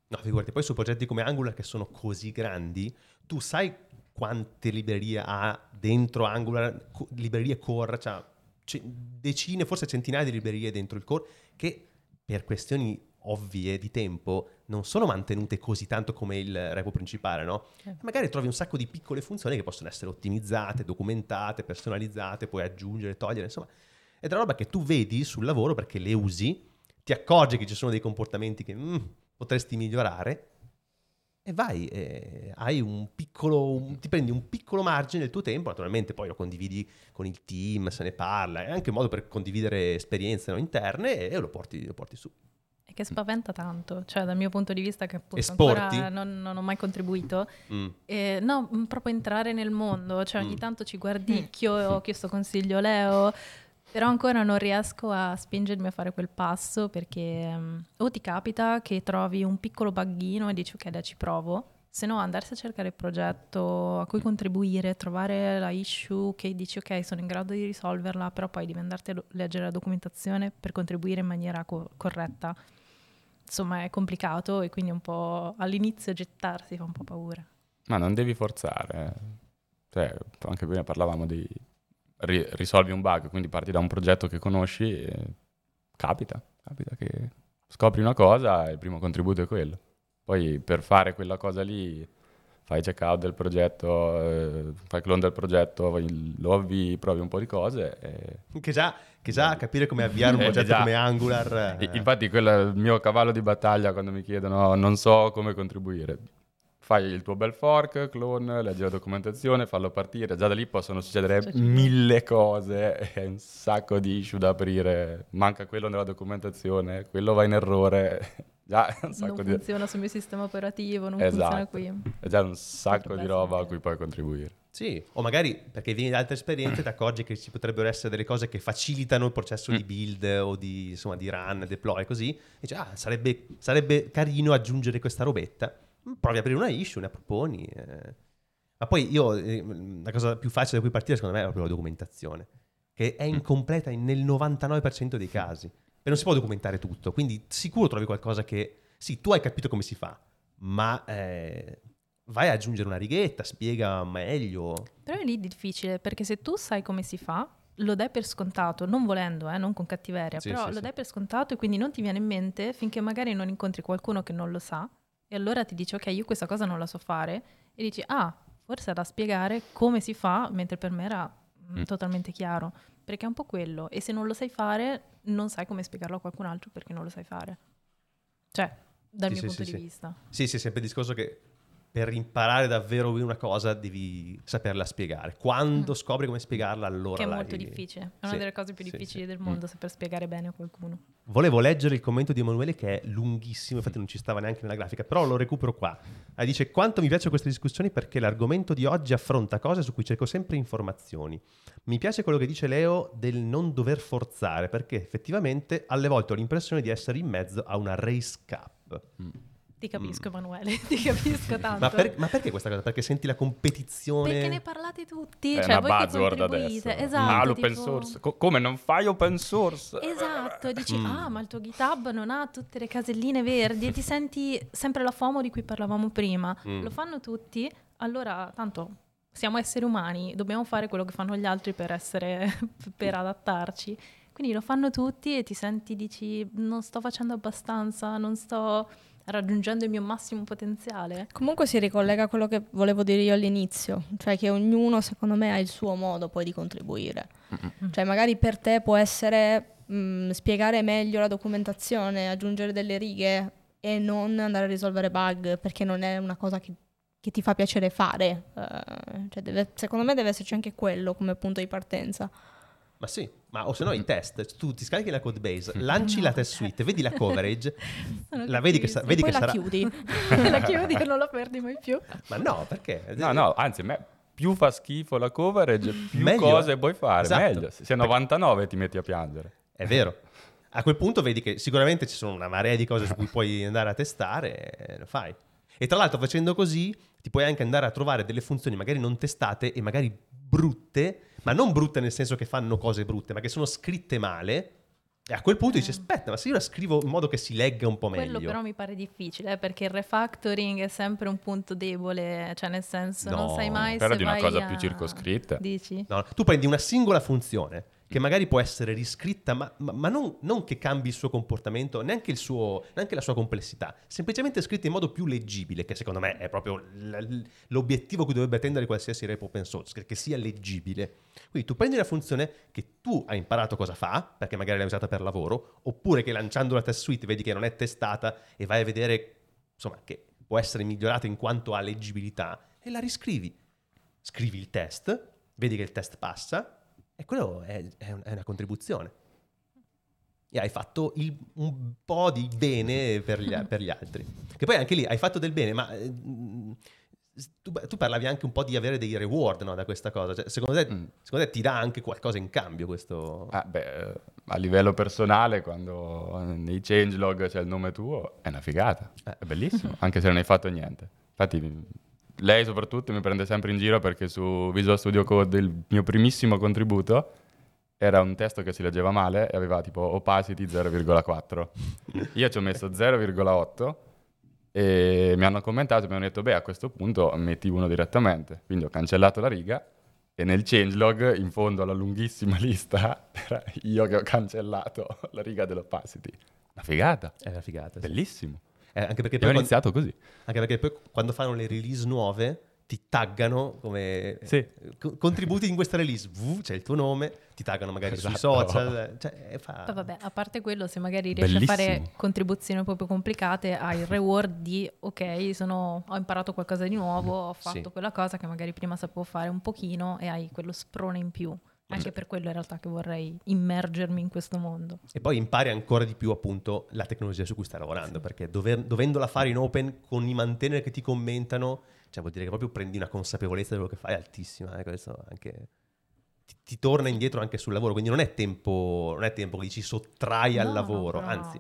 No, figurati, poi su progetti come Angular che sono così grandi, tu sai quante librerie ha dentro Angular, co- librerie core, cioè ce- decine, forse centinaia di librerie dentro il core che per questioni ovvie di tempo non sono mantenute così tanto come il repo principale, no? Sì. Magari trovi un sacco di piccole funzioni che possono essere ottimizzate, documentate, personalizzate, puoi aggiungere, togliere, insomma, è della roba che tu vedi sul lavoro perché le usi, ti accorgi che ci sono dei comportamenti che mm, potresti migliorare e vai, e hai un piccolo, un- ti prendi un piccolo margine del tuo tempo, naturalmente poi lo condividi con il team, se ne parla, è anche un modo per condividere esperienze no, interne e lo porti, lo porti su. E che spaventa tanto, cioè dal mio punto di vista che appunto Esporti? ancora non, non ho mai contribuito, Mm. Eh, no, mh, proprio entrare nel mondo, cioè ogni Mm. tanto ci <laughs> guardicchio, ho chiesto consiglio a Leo, però ancora non riesco a spingermi a fare quel passo perché mm, o ti capita che trovi un piccolo buggino e dici ok dai ci provo, se no andarsi a cercare il progetto a cui contribuire, trovare la issue che dici ok sono in grado di risolverla, però poi devi andarti a leggere la documentazione per contribuire in maniera co- corretta. insomma è complicato e quindi un po' all'inizio gettarsi fa un po' paura. Ma non devi forzare. Cioè, anche prima parlavamo di ri- risolvi un bug, quindi parti da un progetto che conosci capita, capita che scopri una cosa e il primo contributo è quello. Poi per fare quella cosa lì fai check out del progetto, eh, fai clone del progetto, lo avvii, provi un po' di cose. E... Che già, che già capire come avviare un <laughs> Eh, progetto come Angular. eh, Infatti quello è il mio cavallo di battaglia quando mi chiedono non so come contribuire. Fai il tuo bel fork, clone, leggi la documentazione, fallo partire. Già da lì possono succedere Succede. mille cose, è un sacco di issue da aprire. Manca quello nella documentazione, quello va in errore. <laughs> Già è un sacco non di... funziona sul mio sistema operativo, non funziona Esatto. qui. È già un sacco Potrebbe di roba a cui puoi contribuire. Sì, o magari perché vieni da altre esperienze ti accorgi che ci potrebbero essere delle cose che facilitano il processo di Mm. build o di, insomma, di run, deploy, così. E dici, ah, sarebbe, sarebbe carino aggiungere questa robetta. Mm, Provi a aprire una issue, ne proponi. eh. Ma poi io, eh, la cosa più facile da cui partire secondo me è proprio la documentazione, che è incompleta in- nel 99% dei casi. E non si può documentare tutto, quindi sicuro trovi qualcosa che, sì, tu hai capito come si fa, ma eh, vai ad aggiungere una righetta, spiega meglio. Però è lì difficile perché se tu sai come si fa, lo dai per scontato, non volendo, eh, non con cattiveria, Sì, però sì, lo sì. dai per scontato e quindi non ti viene in mente finché magari non incontri qualcuno che non lo sa e allora ti dice ok, io questa cosa non la so fare e dici ah, forse è da spiegare come si fa, mentre per me era mm, Mm. totalmente chiaro, perché è un po' quello e se non lo sai fare non sai come spiegarlo a qualcun altro perché non lo sai fare. Cioè, dal Sì, mio sì, punto sì, di vista. Sì, sì, sempre il discorso che per imparare davvero una cosa devi saperla spiegare. Quando Mm. scopri come spiegarla, allora Che è molto difficile, è una Sì, delle cose più difficili sì. del mondo saper spiegare bene a qualcuno. Volevo leggere il commento di Emanuele che è lunghissimo, infatti non ci stava neanche nella grafica, però lo recupero qua. Ah, dice quanto mi piacciono queste discussioni perché l'argomento di oggi affronta cose su cui cerco sempre informazioni. Mi piace quello che dice Leo del non dover forzare perché effettivamente alle volte ho l'impressione di essere in mezzo a una race cup. Ti capisco, Emanuele, <laughs> ti capisco tanto. Mm. Ma, per- ma perché questa cosa? Perché senti la competizione? Perché ne parlate tutti, È cioè una voi che buzzword adesso. Esatto, ah, l'open tipo- source. Co- come non fai open source? Esatto, dici, Mm. ah, ma il tuo GitHub non ha tutte le caselline verdi e ti senti sempre la FOMO di cui parlavamo prima. Mm. Lo fanno tutti, allora tanto siamo esseri umani, dobbiamo fare quello che fanno gli altri per essere, <laughs> per adattarci. Quindi lo fanno tutti e ti senti, dici, non sto facendo abbastanza, non sto raggiungendo il mio massimo potenziale. Comunque si ricollega a quello che volevo dire io all'inizio, cioè che ognuno secondo me ha il suo modo poi di contribuire. Cioè magari per te può essere mh, spiegare meglio la documentazione, aggiungere delle righe e non andare a risolvere bug perché non è una cosa che, che ti fa piacere fare. Eh, cioè deve- secondo me deve esserci anche quello come punto di partenza. Ma sì, ma o se no i test, tu ti scarichi la code base, lanci la test suite, vedi la coverage, <laughs> la vedi che, sa- vedi poi che la sarà... chiudi. <laughs> la chiudi e non la perdi mai più. Ma no, perché? No, no, anzi, me più fa schifo la coverage, più Meglio, cose eh. puoi fare, Esatto. meglio. Se sei 99 ti metti a piangere. È vero. A quel punto vedi che sicuramente ci sono una marea di cose su cui puoi andare a testare e lo fai. E tra l'altro facendo così ti puoi anche andare a trovare delle funzioni magari non testate e magari brutte, ma non brutte nel senso che fanno cose brutte, ma che sono scritte male. E a quel punto dici, aspetta, ma se io la scrivo in modo che si legga un po' meglio. Quello però mi pare difficile eh, perché il refactoring è sempre un punto debole, cioè nel senso non No, sai mai però se di una vai cosa a- più circoscritta. Dici? No, tu prendi una singola funzione che magari può essere riscritta, ma, ma- ma non, non che cambi il suo comportamento, neanche, il suo, neanche la sua complessità, semplicemente scritta in modo più leggibile, che secondo me è proprio l'obiettivo cui dovrebbe tendere qualsiasi repo open source, che sia leggibile. Quindi tu prendi una funzione che tu hai imparato cosa fa, perché magari l'hai usata per lavoro, oppure che lanciando la test suite vedi che non è testata e vai a vedere insomma, che può essere migliorata in quanto a leggibilità, e la riscrivi scrivi il test, vedi che il test passa e quello è, è un- è una contribuzione. E hai fatto il- un po' di bene per gli, per gli altri. Che poi anche lì hai fatto del bene, ma eh, tu, tu parlavi anche un po' di avere dei reward no, da questa cosa. Cioè, secondo, te, Mm. secondo te ti dà anche qualcosa in cambio questo? Ah, beh, eh, a livello personale, quando nei changelog c'è il nome tuo, è una figata. Eh. È bellissimo, <laughs> anche se non hai fatto niente. Infatti, lei soprattutto mi prende sempre in giro perché su Visual Studio Code il mio primissimo contributo era un testo che si leggeva male e aveva tipo opacity 0,4. Io ci ho messo 0,8 e mi hanno commentato e mi hanno detto, beh, a questo punto metti uno direttamente. Quindi ho cancellato la riga e nel changelog, in fondo alla lunghissima <laughs> lista, era io che ho cancellato la riga dell'opacity. Una figata. È una figata. sì. Bellissimo. Eh, anche perché poi ho quando- iniziato così. Anche perché poi quando fanno le release nuove ti taggano come Sì. eh, co- contributi in questa release, V, c'è il tuo nome, ti taggano magari sui Esatto. social, eh, cioè fa... Poi vabbè, a parte quello, se magari riesci a fare Bellissimo. contribuzioni proprio complicate, hai il reward di ok, sono- ho imparato qualcosa di nuovo, ho fatto Sì. quella cosa che magari prima sapevo fare un pochino e hai quello sprone in più. Anche per quello in realtà che vorrei immergermi in questo mondo. E poi impari ancora di più appunto la tecnologia su cui stai lavorando, perché dover- dovendola fare in open con i maintainer che ti commentano, cioè vuol dire che proprio prendi una consapevolezza di quello che fai altissima, eh, questo anche... Ti, ti torna indietro anche sul lavoro, quindi non è tempo, non è tempo che dici sottrai al No, no, lavoro, però- anzi...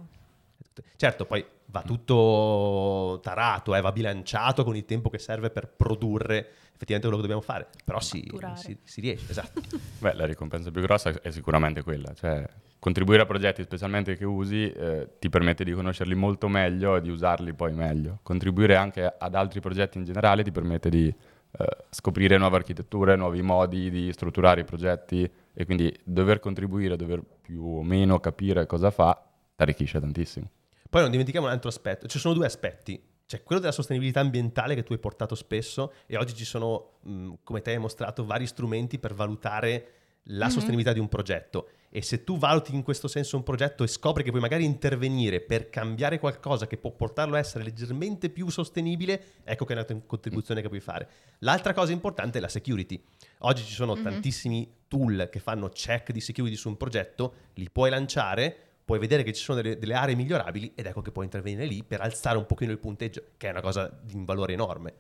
Certo, poi va tutto tarato, eh, va bilanciato con il tempo che serve per produrre effettivamente quello che dobbiamo fare, però si, si- si riesce, esatto. <laughs> Beh, la ricompensa più grossa è sicuramente quella, cioè contribuire a progetti specialmente che usi eh, ti permette di conoscerli molto meglio e di usarli poi meglio. Contribuire anche ad altri progetti in generale ti permette di eh, scoprire nuove architetture, nuovi modi di strutturare i progetti e quindi dover contribuire, dover più o meno capire cosa fa, ti arricchisce tantissimo. Poi non dimentichiamo un altro aspetto, ci sono due aspetti. C'è quello della sostenibilità ambientale che tu hai portato spesso e oggi ci sono, mh, come te hai mostrato, vari strumenti per valutare la Mhm. sostenibilità di un progetto. E se tu valuti in questo senso un progetto e scopri che puoi magari intervenire per cambiare qualcosa che può portarlo a essere leggermente più sostenibile, ecco che è una contribuzione che puoi fare. L'altra cosa importante è la security. Oggi ci sono Mhm. tantissimi tool che fanno check di security su un progetto, li puoi lanciare, puoi vedere che ci sono delle, delle aree migliorabili ed ecco che puoi intervenire lì per alzare un pochino il punteggio, che è una cosa di un valore enorme.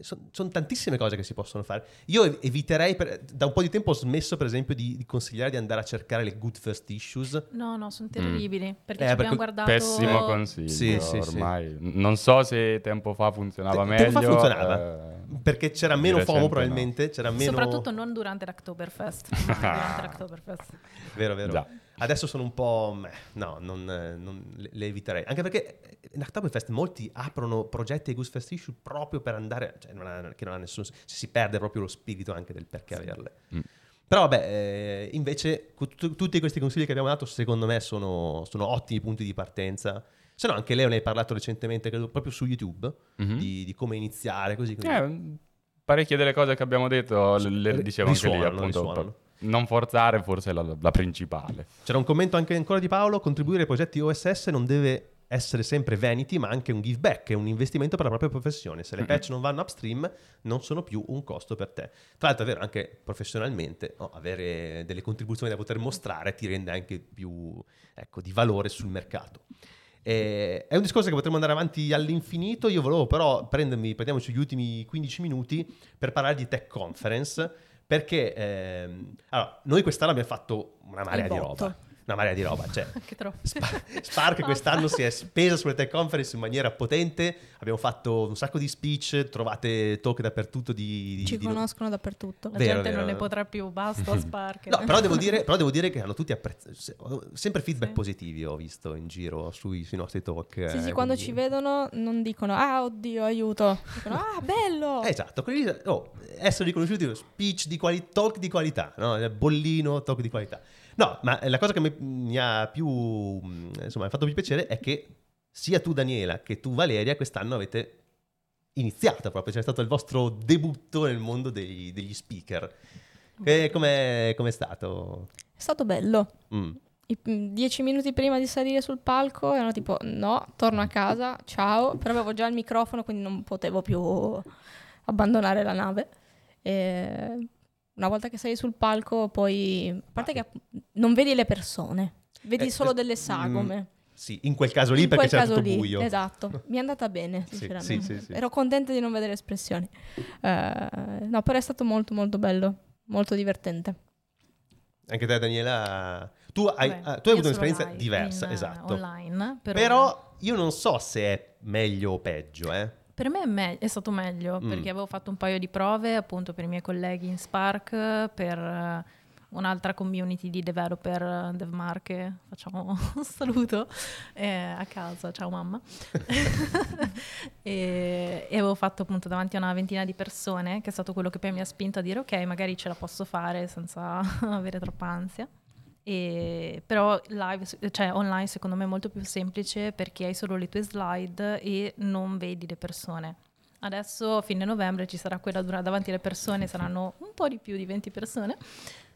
sono tantissime cose che si possono fare. Io ev- eviterei, per- da un po' di tempo ho smesso per esempio di, di consigliare di andare a cercare le good first issues. No, no, sono terribili. Perché Eh, ci abbiamo perché- guardato... Pessimo consiglio, Sì, sì, sì. ormai. Non so se tempo fa funzionava Te- meglio. tempo fa funzionava. eh, Perché c'era meno recente FOMO no. probabilmente, c'era meno... Soprattutto non durante l'Octoberfest. durante l'Octoberfest. <laughs> Vero, vero. Già. Adesso sono un po'... No, non, eh, non- le, eviterei. Anche perché in Oktoberfest molti aprono progetti e Goose Fest Issue proprio per andare... Cioè, non ha, che non ha nessun... senso. Si perde proprio lo spirito anche del perché averle. Mm. Però vabbè, eh, invece tutti questi consigli che abbiamo dato secondo me sono, sono ottimi punti di partenza. Se no anche Leo ne hai parlato recentemente, credo, proprio su YouTube, Mhm. di, di come iniziare, così. così. Eh, parecchie delle cose che abbiamo detto le, le dicevo anche lì, appunto. risuonano. Non forzare forse è la, la principale. C'era un commento anche ancora di Paolo, contribuire ai progetti OSS non deve essere sempre vanity, ma anche un give back, è un investimento per la propria professione. Se le patch non vanno upstream, non sono più un costo per te. Tra l'altro è vero, anche professionalmente, no, avere delle contribuzioni da poter mostrare ti rende anche più ecco, di valore sul mercato. Eh, è un discorso che potremmo andare avanti all'infinito. Io volevo però prendermi, prendiamoci gli ultimi 15 minuti per parlare di Tech Conference. Perché ehm, allora, noi quest'anno abbiamo fatto una marea di roba. Una marea di roba. Cioè, <laughs> Anche troppo. Spa- Spark quest'anno si è spesa sulle tech conference in maniera potente. Abbiamo fatto un sacco di speech, trovate talk dappertutto di... di- Ci di- conoscono dappertutto. La Vero, gente vero. non ne potrà più, basta <laughs> Spark. No, però devo, dire, però devo dire che hanno tutti apprezzato. Sempre feedback Sì. positivi ho visto in giro sui, sui nostri talk. Sì, sì, eh, quando quindi- ci vedono non dicono ah oddio aiuto, dicono ah bello. Eh, <laughs> esatto, lì, oh, essere riconosciuti, speech di qualità, talk di qualità, no? bollino, talk di qualità. No, ma la cosa che mi, mi ha più, mh, insomma, fatto più piacere è che sia tu Daniela che tu Valeria quest'anno avete iniziato proprio, c'è stato il vostro debutto nel mondo dei- degli speaker. Com'è, com'è stato? È stato bello. Mm. I- mm, dieci minuti prima di salire sul palco erano tipo no, torno a casa, ciao, però avevo già il microfono quindi non potevo più abbandonare la nave. E una volta che sei sul palco poi, a parte che non vedi le persone, vedi Eh, solo eh, delle sagome. Sì, in quel caso lì In perché quel c'era caso tutto lì, buio. esatto, <laughs> mi è andata bene Sì, sinceramente. sì, sì, sì. Ero contenta di non vedere espressioni. Eh, no, però è stato molto molto bello, molto divertente. Anche te Daniela, tu hai, ah, tu hai avuto un'esperienza diversa, in, esatto. Online, però, Però io non so se è meglio o peggio, eh. Per me è, me- è stato meglio Mm. perché avevo fatto un paio di prove appunto per i miei colleghi in Spark per eh, un'altra community di developer eh, che facciamo <laughs> un saluto eh, a casa, ciao mamma. <laughs> e, e avevo fatto appunto davanti a una ventina di persone, che è stato quello che poi mi ha spinto a dire ok, magari ce la posso fare senza <laughs> avere troppa ansia. E, però live, cioè online secondo me è molto più semplice perché hai solo le tue slide e non vedi le persone. Adesso a fine novembre ci sarà quella dura davanti alle persone, saranno un po' di più di 20 persone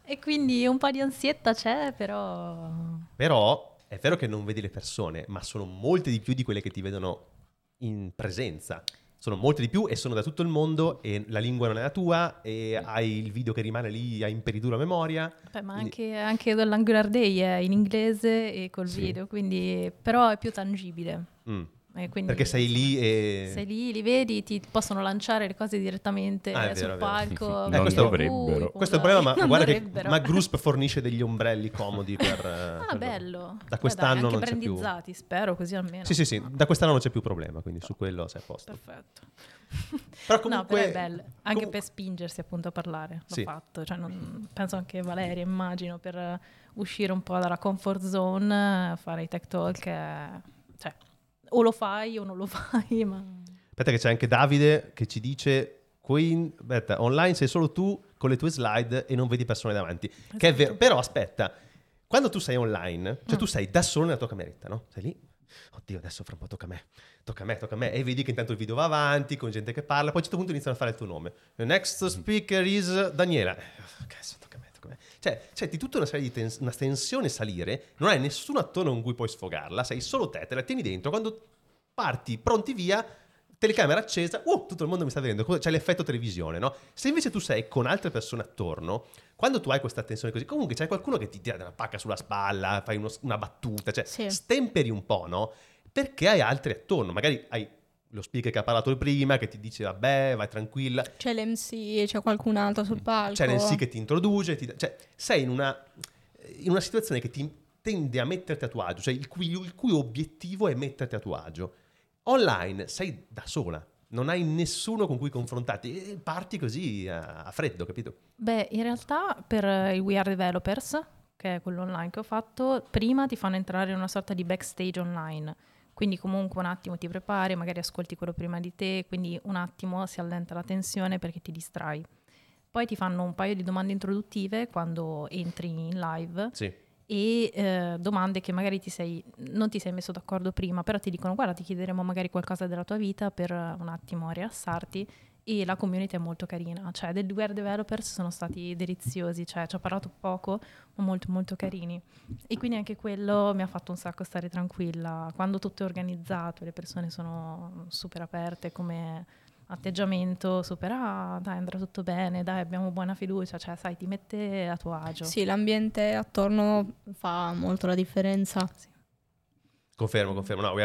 e quindi un po' di ansietta c'è, però... Però è vero che non vedi le persone, ma sono molte di più di quelle che ti vedono in presenza. Sono molte di più e sono da tutto il mondo e la lingua non è la tua e hai il video che rimane lì a imperituro a memoria. Beh, ma anche, anche l'Angular Day è in inglese e col Sì. video, quindi però è più tangibile. Mm. E quindi Perché sei lì e... Sei lì, li vedi, ti possono lanciare le cose direttamente Ah, è sul vero, è vero. palco. Non vedi, questo- dovrebbero. uh, Questo è il problema, ma non guarda che dovrebbero. ma Grusp fornisce degli ombrelli comodi per... eh, <laughs> Ah, per bello. Da Beh, quest'anno dai, anche non c'è più... brandizzati, spero, così almeno. Sì, sì, sì, da quest'anno non c'è più problema, quindi su quello sei a posto. Perfetto. <laughs> Però No, comunque... però è bello, anche comu- per spingersi appunto a parlare, l'ho Sì. fatto, cioè, non- penso anche Valeria, immagino, per eh, uscire un po' dalla comfort zone, eh, fare i tech talk, eh, cioè, o lo fai o non lo <laughs> fai, ma... Aspetta che c'è anche Davide che ci dice... Queen, aspetta, online sei solo tu con le tue slide e non vedi persone davanti. Che è Esatto. vero, però aspetta, quando tu sei online, cioè Mm. tu sei da solo nella tua cameretta, no? Sei lì, oddio adesso fra un po' tocca a me, tocca a me, tocca a me, e vedi che intanto il video va avanti con gente che parla, poi a un certo punto iniziano a fare il tuo nome. The next speaker is Daniela. Eh, Cazzo, tocca Cioè, senti tutta una serie di tens- una tensione salire, non hai nessuno attorno con cui puoi sfogarla, sei solo te, te la tieni dentro, quando parti pronti via, telecamera accesa, uh, tutto il mondo mi sta vedendo, c'è l'effetto televisione, no? Se invece tu sei con altre persone attorno, quando tu hai questa attenzione così, comunque c'è qualcuno che ti tira una pacca sulla spalla, fai uno- una battuta, cioè Sì. stemperi un po', no? Perché hai altri attorno, magari hai lo speaker che ha parlato prima, che ti dice vabbè, vai tranquilla, C'è l'MC, c'è qualcun altro sul palco. c'è sì che ti introduce, ti- cioè sei in una, in una situazione che ti tende a metterti a tuo agio, cioè il cui, il cui obiettivo è metterti a tuo agio. Online sei da sola, non hai nessuno con cui confrontarti e parti così a, a freddo, capito? Beh, in realtà per i We Are Developers, che è quello online che ho fatto, prima ti fanno entrare in una sorta di backstage online. Quindi comunque un attimo ti prepari, magari ascolti quello prima di te, quindi un attimo si allenta la tensione perché ti distrai. Poi ti fanno un paio di domande introduttive quando entri in live Sì. e eh, domande che magari ti sei, non ti sei messo d'accordo prima, però ti dicono guarda ti chiederemo magari qualcosa della tua vita per eh, un attimo rilassarti e la community è molto carina, cioè dei Ware Developers sono stati deliziosi, cioè ci ho parlato poco, ma molto molto carini e quindi anche quello mi ha fatto un sacco stare tranquilla, quando tutto è organizzato, le persone sono super aperte come atteggiamento, super ah dai andrà tutto bene, dai abbiamo buona fiducia, cioè sai ti mette a tuo agio. Sì, l'ambiente attorno fa molto la differenza. Confermo, confermo. No, We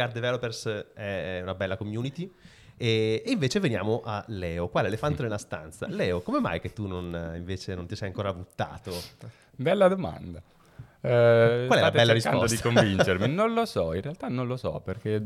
Are Developers è una bella community. E, e invece veniamo a Leo, qua l'elefante nella stanza. Leo, come mai che tu non, eh, invece non ti sei ancora buttato? Bella domanda. Eh, Qual è la bella cercando risposta? di convincermi? Non lo so, in realtà non lo so, perché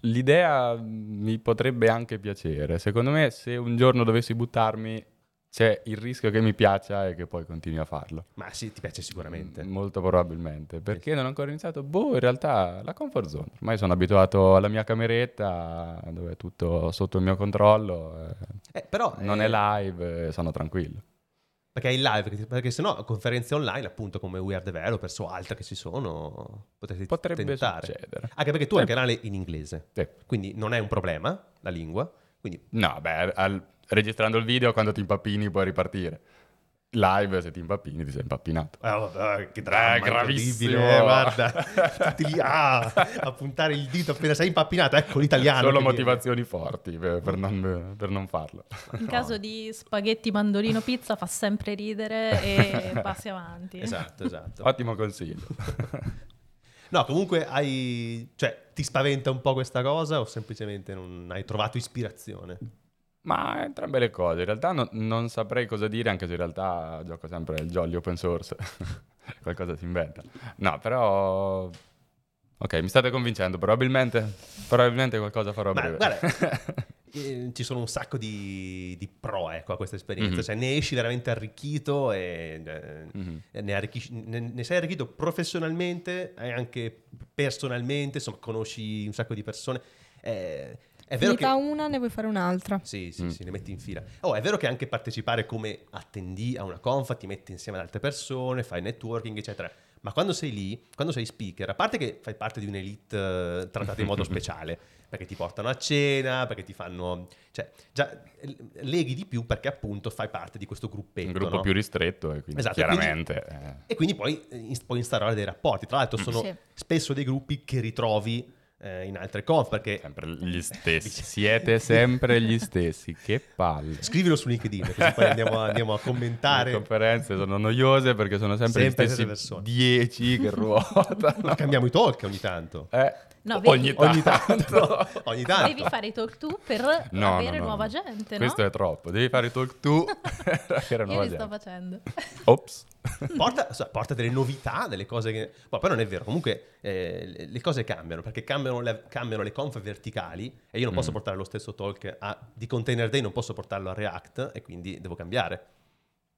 l'idea mi potrebbe anche piacere. Secondo me, se un giorno dovessi buttarmi, c'è il rischio che mi piaccia e che poi continui a farlo. Ma sì, ti piace sicuramente. Molto probabilmente. Perché non ho ancora iniziato? Boh, in realtà la comfort zone. Ormai sono abituato alla mia cameretta, dove è tutto sotto il mio controllo. eh, Eh, però non eh, è live, eh, sono tranquillo. Perché è in live, perché, perché sennò conferenze online, appunto come We Are Developers o altre che ci sono, potresti Potrebbe tentare. succedere. Anche perché tu hai un canale in inglese, Sì. quindi non è un problema la lingua. Quindi No, beh, al- registrando il video quando ti impappini puoi ripartire. Live, se ti impappini, ti sei impappinato. Ah, vabbè, che dramma, Eh, gravissimo. eh, guarda, <laughs> tutti lì ah, a puntare il dito appena sei impappinato, ecco l'italiano. Solo motivazioni forti per, per non, per non farlo. In caso di spaghetti, mandolino, pizza fa sempre ridere e <laughs> passi avanti. viene. Esatto, esatto. Ottimo consiglio. <laughs> No, comunque hai, cioè, ti spaventa un po' questa cosa o semplicemente non hai trovato ispirazione? Ma entrambe le cose. In realtà no- non saprei cosa dire, anche se in realtà gioco sempre il jolly open source. <laughs> Qualcosa si inventa. No, però... Ok, mi state convincendo. Probabilmente, probabilmente qualcosa farò a Ma breve. guarda, <laughs> eh, ci sono un sacco di, di pro ecco, a questa esperienza, Mhm. cioè ne esci veramente arricchito e eh, Mhm. ne, arricchisci- ne- ne sei arricchito professionalmente e anche personalmente, insomma conosci un sacco di persone. Eh, è vero che... Finita una, ne vuoi fare un'altra. Sì, sì, Mm. sì, ne metti in fila. Oh, è vero che anche partecipare come attendì a una confa, ti metti insieme ad altre persone, fai networking, eccetera. Ma quando sei lì, quando sei speaker, a parte che fai parte di un'elite eh, trattata in modo <laughs> speciale, perché ti portano a cena, perché ti fanno... Cioè, già eh, leghi di più perché appunto fai parte di questo gruppetto. Un gruppo no? più ristretto e quindi Esatto, chiaramente... eh, E quindi poi eh, puoi instaurare dei rapporti. Tra l'altro sono Sì. spesso dei gruppi che ritrovi eh, in altre conf, perché... sempre gli stessi. Siete <laughs> sempre gli stessi. Che palle. Scrivilo su LinkedIn, così poi andiamo, andiamo a Le commentare. conferenze sono noiose perché sono sempre, Sempre gli le stessi stesse persone. 10 che <laughs> ruotano. Ma cambiamo i talk ogni tanto. Eh, No, ogni, vedi- Ogni tanto. tanto. <laughs> ogni tanto. Devi fare i talk to per No, avere no, no, nuova no. gente, Questo è troppo. Devi fare i talk tu. Era Io nuova li sto gente. facendo. Ops. <laughs> Porta, porta delle novità, delle cose che... Ma poi non è vero, comunque eh, le- cose cambiano, perché cambiano le, cambiano le conf verticali e io non posso Mm. portare lo stesso talk a, di Container Day, non posso portarlo a React e quindi devo cambiare.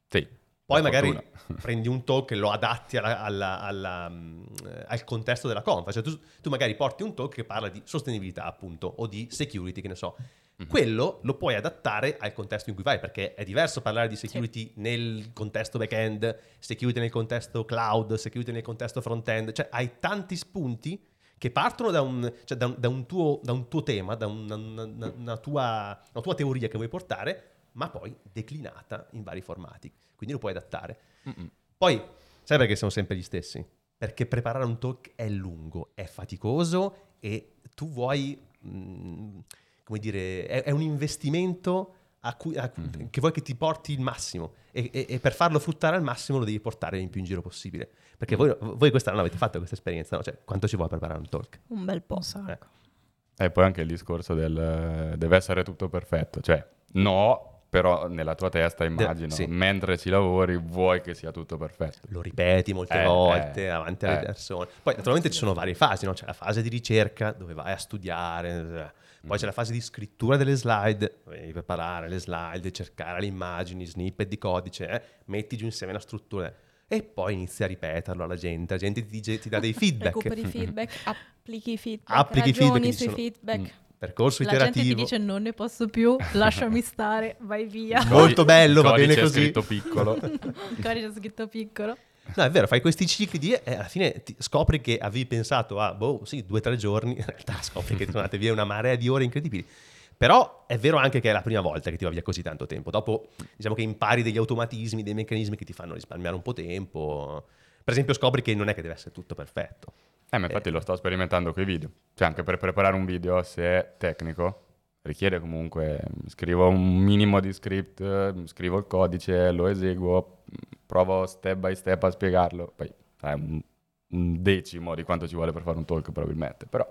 Sì. Poi magari fortuna. <laughs> prendi un talk e lo adatti alla- alla- alla, mm, al contesto della conf. Cioè tu, tu magari porti un talk che parla di sostenibilità, appunto, o di security, che ne so. Mhm. Quello lo puoi adattare al contesto in cui vai, perché è diverso parlare di security nel contesto back-end, security nel contesto cloud, security nel contesto front-end. Cioè hai tanti spunti che partono da un, cioè, da un- da un tuo, da un tuo tema, da una, una- una tua, una tua teoria che vuoi portare, ma poi declinata in vari formati. Quindi lo puoi adattare. Mm-mm. Poi, sai perché siamo sempre gli stessi? Perché preparare un talk è lungo, è faticoso e tu vuoi, mm, come dire, è, è un investimento a cui- a- Mhm. che vuoi che ti porti il massimo e, e- e per farlo fruttare al massimo lo devi portare in più in giro possibile. Perché voi, voi questa non avete fatto questa esperienza, no? Cioè, quanto ci vuole preparare un talk? Un bel po'. Sacco. E poi anche il discorso del eh, deve essere tutto perfetto. Cioè, no, però nella tua testa immagino, sì. mentre ci lavori vuoi che sia tutto perfetto. Lo ripeti molte Eh, volte eh, davanti alle eh. persone. Poi naturalmente ci sono varie fasi, no? C'è la fase di ricerca dove vai a studiare, eh. Poi Mm. c'è la fase di scrittura delle slide, devi preparare le slide, cercare le immagini, snippet di codice, eh. metti giù insieme la struttura e poi inizi a ripeterlo alla gente, la gente ti, dice- ti dà dei feedback, <laughs> Recuperi feedback, applichi <laughs> feedback, Applichi ragioni feedback, sui feedback. Mm. percorso La gente ti iterativo. dice non ne posso più, lasciami <laughs> stare, vai via. Molto bello, va Codice bene così. scritto piccolo. Il codice scritto piccolo. No, è vero, fai questi cicli di e alla fine ti scopri che avevi pensato a, boh, sì, due o tre giorni, <laughs> in realtà scopri che sono andate via una marea di ore incredibili. Però è vero anche che è la prima volta che ti va via così tanto tempo. Dopo, diciamo che impari degli automatismi, dei meccanismi che ti fanno risparmiare un po' tempo. Per esempio, scopri che non è che deve essere tutto perfetto. Eh, ma infatti lo sto sperimentando con i video. Cioè, anche per preparare un video, se è tecnico, richiede comunque, scrivo un minimo di script, scrivo il codice, lo eseguo, provo step by step a spiegarlo. Poi è un, un decimo di quanto ci vuole per fare un talk probabilmente, però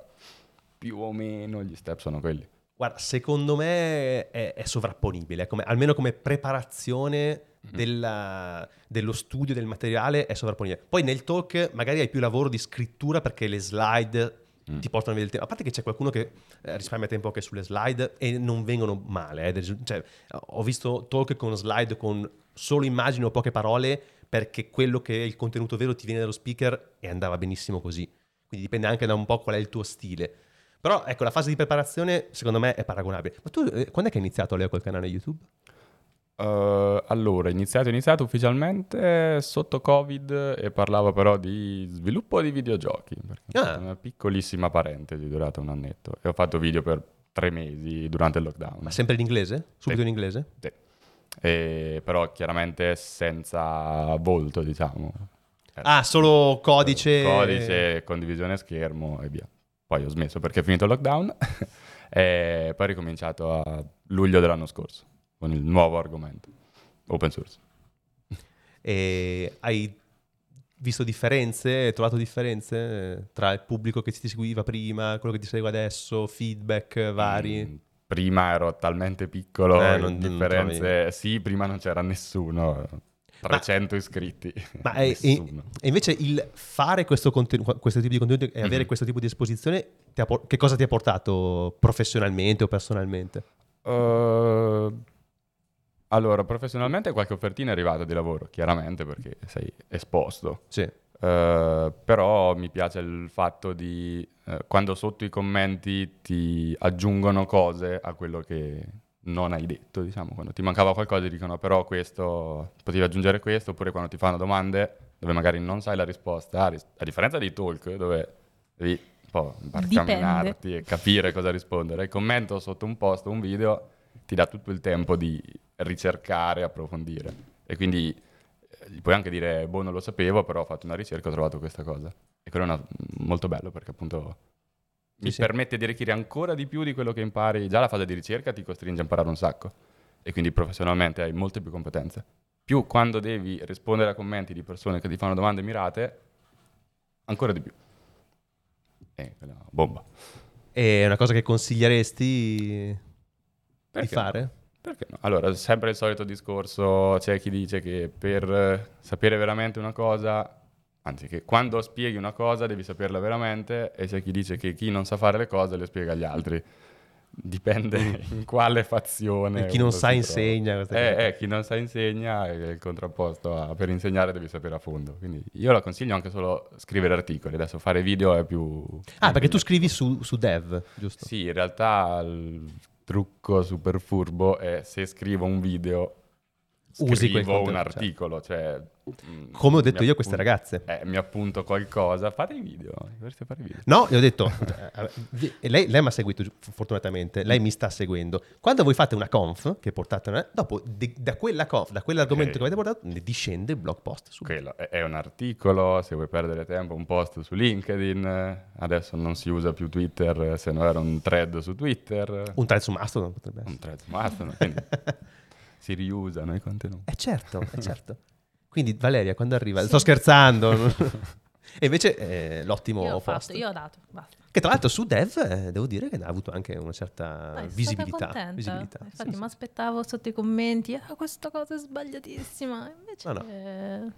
più o meno gli step sono quelli. Guarda, secondo me è, è sovrapponibile, come- almeno come preparazione Mhm. della- dello studio del materiale è sovrapponibile. Poi nel talk magari hai più lavoro di scrittura perché le slide Mm. ti portano via il tempo. A parte che c'è qualcuno che eh, risparmia tempo anche sulle slide e non vengono male. eh, cioè, ho visto talk con slide con solo immagini o poche parole perché quello che è il contenuto vero ti viene dallo speaker e andava benissimo così. Quindi dipende anche da un po' qual è il tuo stile. Però ecco, la fase di preparazione secondo me è paragonabile. Ma tu eh, quando è che hai iniziato Leo col canale YouTube? Uh, allora, iniziato, iniziato ufficialmente sotto Covid e parlavo però di sviluppo di videogiochi, Ah. una piccolissima parentesi durata un annetto e ho fatto video per tre mesi durante il lockdown. Ma sempre in inglese? Subito Sì. in inglese? Sì. E però chiaramente senza volto, diciamo. Era Ah, solo codice. Codice, condivisione schermo e via. Poi ho smesso perché è finito il lockdown <laughs> e poi ho ricominciato a luglio dell'anno scorso con il nuovo argomento, open source. E hai visto differenze? Hai trovato differenze eh, tra il pubblico che ti seguiva prima, quello che ti segue adesso, feedback vari? Mm, Prima ero talmente piccolo, Eh, non- non differenze... sì, prima non c'era nessuno, 300 iscritti, <laughs> Ma è- nessuno. E invece il fare questo, contenuto, questo tipo di contenuto e avere Mhm. questo tipo di esposizione, por- che cosa ti ha portato professionalmente o personalmente? Uh, allora, professionalmente qualche offertina è arrivata di lavoro, chiaramente perché sei esposto. Sì. Uh, però mi piace il fatto di uh, quando sotto i commenti ti aggiungono cose a quello che non hai detto, diciamo, quando ti mancava qualcosa ti dicono però questo, potevi aggiungere questo, oppure quando ti fanno domande dove magari non sai la risposta, a differenza dei talk dove devi un po' barcamminarti e capire cosa rispondere, il commento sotto un post, un video, ti dà tutto il tempo di ricercare, approfondire e quindi gli puoi anche dire, boh, non lo sapevo, però ho fatto una ricerca e ho trovato questa cosa. E quello è una, molto bello perché appunto mi sì, permette di arricchire ancora di più di quello che impari. Già la fase di ricerca ti costringe a imparare un sacco e quindi professionalmente hai molte più competenze. Più quando devi rispondere a commenti di persone che ti fanno domande mirate, ancora di più. E quella bomba. È una cosa che consiglieresti Perché di fare? No? Perché no? Allora, sempre il solito discorso, c'è chi dice che per sapere veramente una cosa, anzi che quando spieghi una cosa devi saperla veramente e c'è chi dice che chi non sa fare le cose le spiega agli altri. Dipende mm. <laughs> in quale fazione. E chi non sa insegna. Eh, eh, chi non sa insegna è il contrapposto a per insegnare devi sapere a fondo. Quindi io la consiglio anche solo scrivere articoli. Adesso fare video è più... Ah, perché tu scrivi su, su Dev, giusto? Sì, in realtà trucco super furbo è se scrivo un video usi scrivo un articolo, cioè, mm, come ho detto io a queste ragazze. Eh, mi appunto qualcosa, fate i video, fare video. No, gli ho detto, <laughs> eh, lei, lei mi ha seguito fortunatamente, lei mi sta seguendo. Quando voi fate una conf, che portate una, dopo de, da quella conf, da quell'argomento okay. che avete portato, ne discende il blog post. Quello è, è un articolo, se vuoi perdere tempo, un post su LinkedIn, adesso non si usa più Twitter, se no era un thread su Twitter. Un thread su Mastodon potrebbe essere. Un thread su Mastodon, quindi... <laughs> si riusano i contenuti. Eh certo, eh <laughs> certo. Quindi Valeria, quando arriva... Sì. Sto scherzando. <laughs> e invece eh, l'ottimo io ho post. Fatto, io ho dato, basta. Che tra l'altro su Dev eh, devo dire che ha avuto anche una certa Dai, visibilità. visibilità. Infatti sì, mi aspettavo sotto i commenti, ah questa cosa è sbagliatissima. Invece... No, no.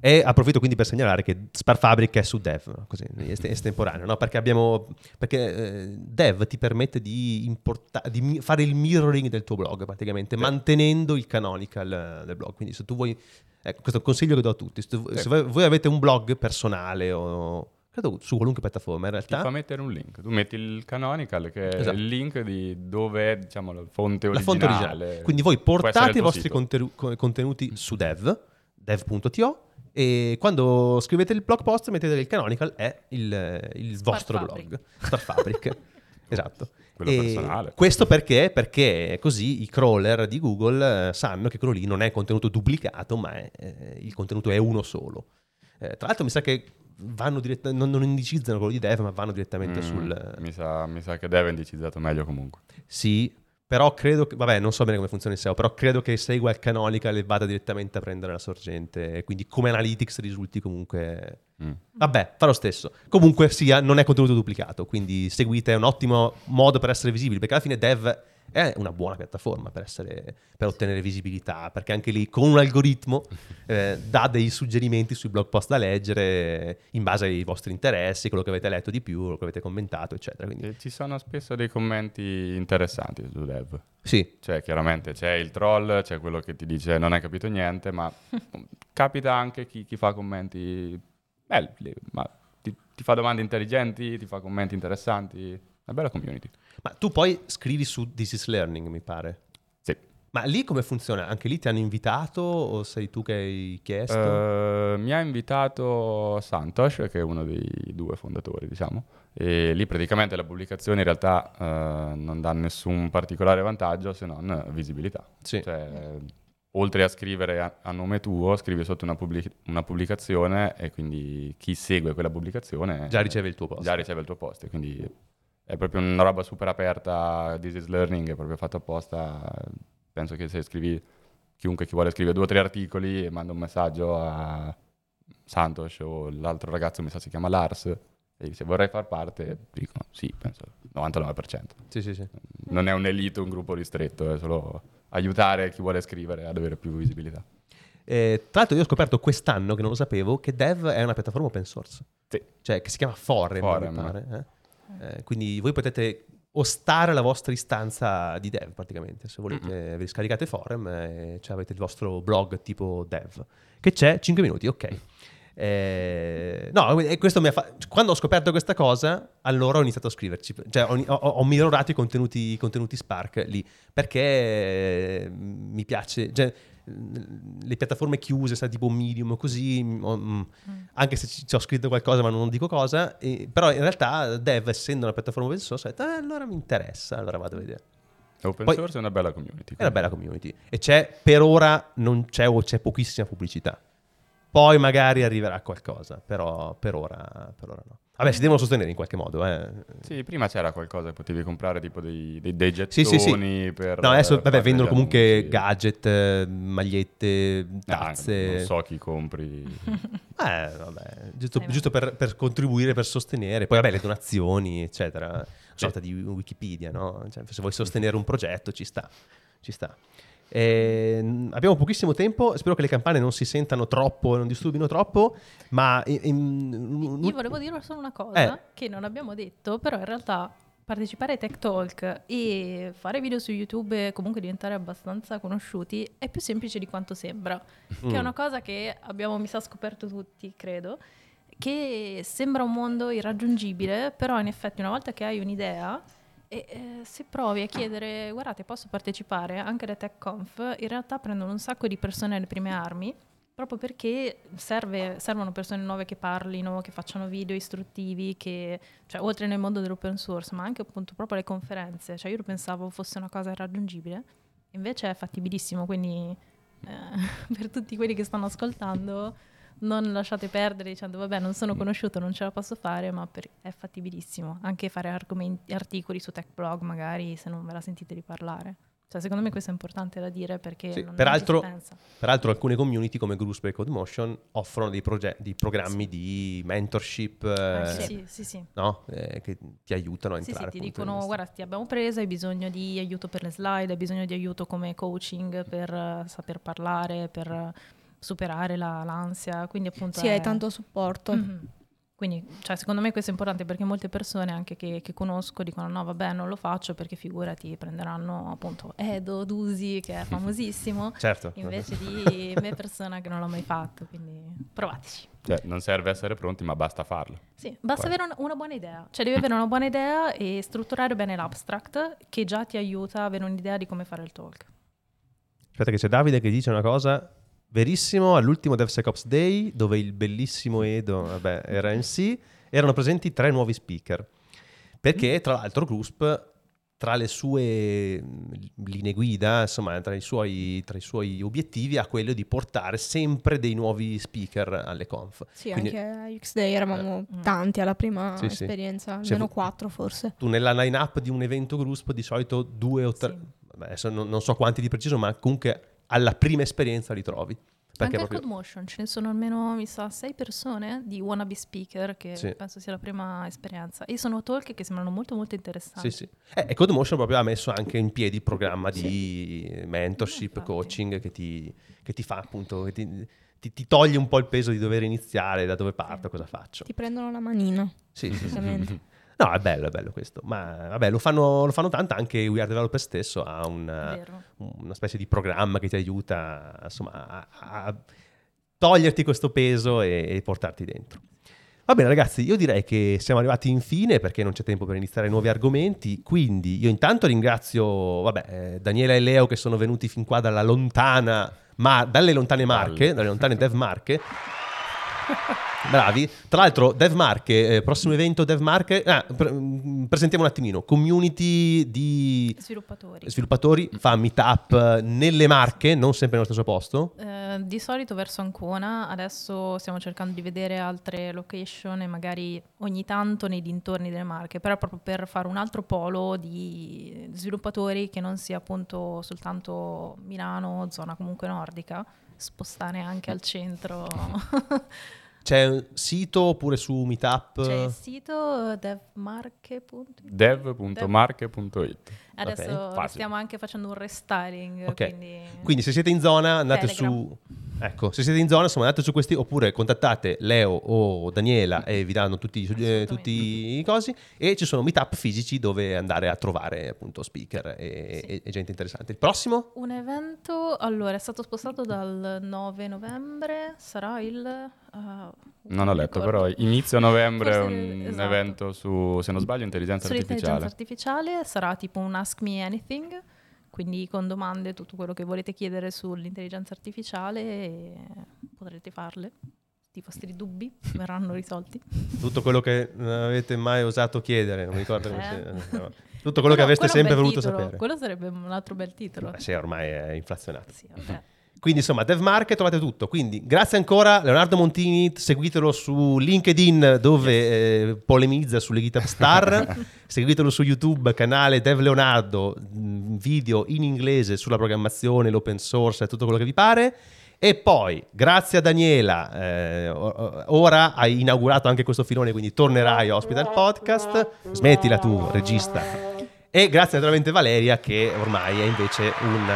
E approfitto quindi per segnalare che Spar Fabric è su Dev, così, estemporaneo, no? perché, abbiamo, perché eh, Dev ti permette di, importa- di, fare il mirroring del tuo blog praticamente, sì. mantenendo il canonical del blog. Quindi se tu vuoi, ecco, questo è un consiglio che do a tutti, se, tu, sì. se voi, voi, avete un blog personale o credo su qualunque piattaforma in realtà. Ti fa mettere un link, tu metti il canonical che esatto. è il link di dove è diciamo, la fonte originale. La fonte originale. Quindi voi portate i vostri contenuti, contenuti su Dev, dev.to e quando scrivete il blog post mettete il canonical è il, il vostro Fabric. blog. Star Fabric. <laughs> esatto. Quello e personale. Questo perché? Perché così i crawler di Google eh, sanno che quello lì non è contenuto duplicato, ma è, eh, il contenuto è uno solo. Eh, tra l'altro mi sa che vanno dirett- non, non, indicizzano quello di Dev, ma vanno direttamente mm, sul... Mi sa, mi sa che Dev è indicizzato meglio comunque. Sì, però credo che, vabbè, non so bene come funziona il SEO, però credo che segua il canonical e vada direttamente a prendere la sorgente. Quindi come analytics risulti comunque... Mm. Vabbè, fa lo stesso. Comunque sia, non è contenuto duplicato, quindi seguite, è un ottimo modo per essere visibili, perché alla fine dev è una buona piattaforma per, essere, per ottenere visibilità, perché anche lì con un algoritmo <laughs> eh, dà dei suggerimenti sui blog post da leggere in base ai vostri interessi, quello che avete letto di più, quello che avete commentato, eccetera. Quindi... Ci sono spesso dei commenti interessanti su Dev. Sì. Cioè, chiaramente c'è il troll, c'è quello che ti dice non hai capito niente, ma <laughs> capita anche chi, chi fa commenti belli, ma ti, ti fa domande intelligenti, ti fa commenti interessanti. Una bella community. Ma tu poi scrivi su This is Learning, mi pare. Sì. Ma lì come funziona? Anche lì ti hanno invitato o sei tu che hai chiesto? Uh, mi ha invitato Santosh, che è uno dei due fondatori, diciamo. E lì praticamente la pubblicazione in realtà uh, non dà nessun particolare vantaggio se non visibilità. Sì. Cioè, oltre a scrivere a, a, nome tuo, scrivi sotto una, pubblic- una, pubblicazione e quindi chi segue quella pubblicazione... Già riceve il tuo post. Già riceve il tuo post, quindi è proprio una roba super aperta, this is learning, è proprio fatto apposta. Penso che se scrivi, chiunque chi vuole scrivere due o tre articoli e manda un messaggio a Santos o l'altro ragazzo mi sa si chiama Lars e dice vorrei far parte, dicono sì, penso 99%. Sì, sì, sì. Non è un'elite, un gruppo ristretto, è solo aiutare chi vuole scrivere ad avere più visibilità. Eh, tra l'altro io ho scoperto quest'anno, che non lo sapevo, che Dev è una piattaforma open source. Sì. Cioè, che si chiama Forem, Forem. mi pare. Eh? Eh, quindi voi potete ostare la vostra istanza di dev praticamente. Se volete, Mm-mm. vi scaricate forum e cioè, avete il vostro blog tipo dev. Che c'è? 5 minuti, ok. Eh, no, questo mi ha fa- quando ho scoperto questa cosa, allora ho iniziato a scriverci. Cioè, ho, ho- ho migliorato i contenuti, i contenuti Spark lì perché eh, mi piace. Cioè, le piattaforme chiuse, sai, tipo Medium, così, ho- mm, anche se ci, ci ho scritto qualcosa ma non dico cosa, e- però in realtà Dev, essendo una piattaforma open source, ho detto, "Eh, allora mi interessa, allora vado a vedere. Open Poi- source è una bella community. È una bella community. E c'è, per ora, non c'è o c'è pochissima pubblicità. Poi magari arriverà qualcosa, però per ora, per ora no. Vabbè, si devono sostenere in qualche modo, eh. Sì, prima c'era qualcosa, potevi comprare tipo dei, dei, dei Sì, gettoni sì, sì. per... No, adesso eh, vabbè, vendono comunque annunci. gadget, eh, magliette, Ah, tazze. non so chi compri. <laughs> Eh, vabbè, giusto, Eh, giusto per, per contribuire, per sostenere. Poi, vabbè, le donazioni, eccetera. Una sorta di Wikipedia, no? Cioè, se vuoi sostenere un progetto, ci sta. Ci sta. Eh, abbiamo pochissimo tempo, spero che le campane non si sentano troppo, non disturbino troppo, ma... in- in- Io volevo dire solo una cosa Eh. che non abbiamo detto, però in realtà partecipare ai Tech Talk e fare video su YouTube e comunque diventare abbastanza conosciuti è più semplice di quanto sembra, che Mm. è una cosa che abbiamo mi sa scoperto tutti, credo, che sembra un mondo irraggiungibile, però in effetti una volta che hai un'idea e eh, se provi a chiedere guardate posso partecipare anche alle TechConf, in realtà prendono un sacco di persone alle prime armi proprio perché serve- servono persone nuove che parlino, che facciano video istruttivi, che, cioè oltre nel mondo dell'open source, ma anche appunto proprio le conferenze. Cioè io pensavo fosse una cosa irraggiungibile, invece è fattibilissimo, quindi eh, <laughs> per tutti quelli che stanno ascoltando non lasciate perdere dicendo vabbè non sono conosciuto, non ce la posso fare, ma per- è fattibilissimo. Anche fare argomenti- articoli su tech blog magari se non ve la sentite di parlare. Cioè secondo me questo è importante da dire perché Sì, non, peraltro-. Peraltro alcune community come Groups e CodeMotion offrono dei, proge- dei programmi di mentorship Ah, eh, sì, sì, sì, sì. no? Eh, che ti aiutano a Sì, entrare. sì, ti dicono guarda ti abbiamo preso, hai bisogno di aiuto per le slide, hai bisogno di aiuto come coaching per eh, saper parlare, per eh, superare la- l'ansia, quindi appunto... Sì, è- hai tanto supporto. Mhm. Quindi, cioè, secondo me questo è importante perché molte persone anche che, che conosco dicono no, vabbè, non lo faccio perché figurati, prenderanno appunto Edo Dusi, che è <laughs> famosissimo, Certo. invece di <laughs> me persona che non l'ho mai fatto, quindi provateci. Cioè, non serve essere pronti, ma basta farlo. Sì, basta Poi- avere una, una buona idea, cioè devi avere una buona idea e strutturare bene l'abstract che già ti aiuta a avere un'idea di come fare il talk. Aspetta che c'è Davide che dice una cosa verissimo, all'ultimo DevSecOps Day, dove il bellissimo Edo, vabbè, era MC, erano presenti tre nuovi speaker. Perché, tra l'altro, Grusp, tra le sue linee guida, insomma, tra i, suoi, tra i suoi obiettivi, ha quello di portare sempre dei nuovi speaker alle conf. Sì, Quindi- anche a X-Day eravamo Eh. tanti alla prima Sì, sì. esperienza, Se almeno vu- quattro forse. Tu nella line-up di un evento Grusp di solito due o tre, Sì. adesso non, non so quanti di preciso, ma comunque alla prima esperienza li trovi. Perché Anche proprio... al CodeMotion ce ne sono almeno, mi sa, sei persone di wannabe speaker che Sì. penso sia la prima esperienza. E sono talk che sembrano molto molto interessanti. Sì, sì. Eh, e CodeMotion proprio ha messo anche in piedi il programma di mentorship, coaching che ti, che ti fa appunto, che ti, ti- ti toglie un po' il peso di dover iniziare, da dove parto, cosa faccio. Ti prendono la manina, Sì, sì, <laughs> sì. No, è bello, è bello questo. Ma vabbè, lo fanno, lo fanno tanto anche We Are Developer stesso, ha una, una specie di programma che ti aiuta insomma, a, a toglierti questo peso e, e portarti dentro. Va bene ragazzi, io direi che siamo arrivati infine perché non c'è tempo per iniziare nuovi argomenti, quindi io intanto ringrazio vabbè, eh, Daniela e Leo che sono venuti fin qua dalla lontana, ma dalle lontane Marche, dalle lontane <laughs> Dev Marche. <laughs> Bravi. Tra l'altro, Dev Marche, eh, prossimo evento Dev Marche. Ah, pre- mm, presentiamo un attimino. Community di Sviluppatori. sviluppatori fa meetup nelle Marche, non sempre nello stesso posto. Eh, di solito verso Ancona, adesso stiamo cercando di vedere altre location e magari ogni tanto nei dintorni delle Marche, però proprio per fare un altro polo di sviluppatori che non sia appunto soltanto Milano, zona comunque nordica, spostare anche al centro. <laughs> C'è un sito oppure su meetup? C'è il sito devmarche.it. dev.marche.it Adesso Ok, facile. stiamo anche facendo un restyling, Ok. quindi... Quindi se siete in zona andate Telegram. su Ecco, se siete in zona, insomma, andate su questi oppure contattate Leo o Daniela e vi danno tutti, eh, tutti i cosi. E ci sono meetup fisici dove andare a trovare appunto speaker e, Sì. e gente interessante. Il prossimo? Un evento, allora, è stato spostato dal 9 novembre, sarà il... uh, Non ho letto, ricordo. però inizio novembre è Forse, un esatto. evento su, se non sbaglio, intelligenza Sull'intelligenza artificiale. artificiale sarà tipo un Ask Me Anything, quindi con domande, tutto quello che volete chiedere sull'intelligenza artificiale e potrete farle. I vostri dubbi verranno risolti. <laughs> Tutto quello che non avete mai osato chiedere, non mi ricordo come Eh. si... no. Tutto quello che avreste quello sempre voluto titolo, sapere. Quello sarebbe un altro bel titolo. Sì, ormai è inflazionato. Sì, vabbè. Quindi insomma, DevMarket trovate tutto. Quindi grazie ancora Leonardo Montini, seguitelo su LinkedIn dove eh, polemizza sulle GitHub Star, <laughs> seguitelo su YouTube, canale Dev Leonardo, mh, video in inglese sulla programmazione, l'open source e tutto quello che vi pare. E poi, grazie a Daniela, eh, ora hai inaugurato anche questo filone, quindi tornerai ospite al podcast. Smettila tu, regista. E grazie naturalmente a Valeria che ormai è invece un,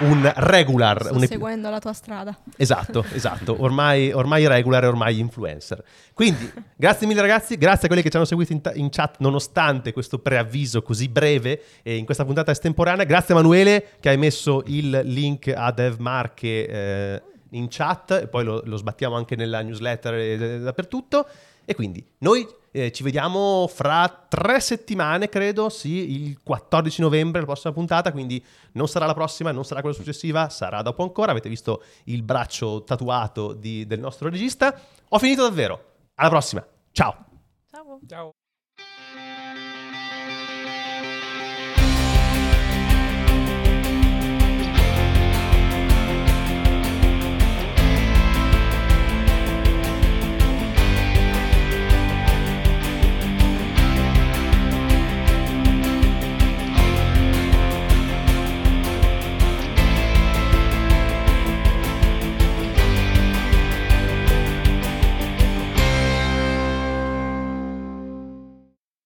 un regular. Sto un seguendo la tua strada. Esatto, <laughs> esatto, ormai, ormai regular e ormai influencer. Quindi, grazie mille ragazzi, grazie a quelli che ci hanno seguito in, ta- in chat nonostante questo preavviso così breve e in questa puntata estemporanea. Grazie Emanuele che hai messo il link a DevMark eh, in chat e poi lo, lo sbattiamo anche nella newsletter e e dappertutto. E quindi noi eh, ci vediamo fra tre settimane, credo, sì, il 14 novembre, la prossima puntata, quindi non sarà la prossima, non sarà quella successiva, sarà dopo ancora. Avete visto il braccio tatuato di- del nostro regista. Ho finito davvero. Alla prossima. Ciao. Ciao. Ciao.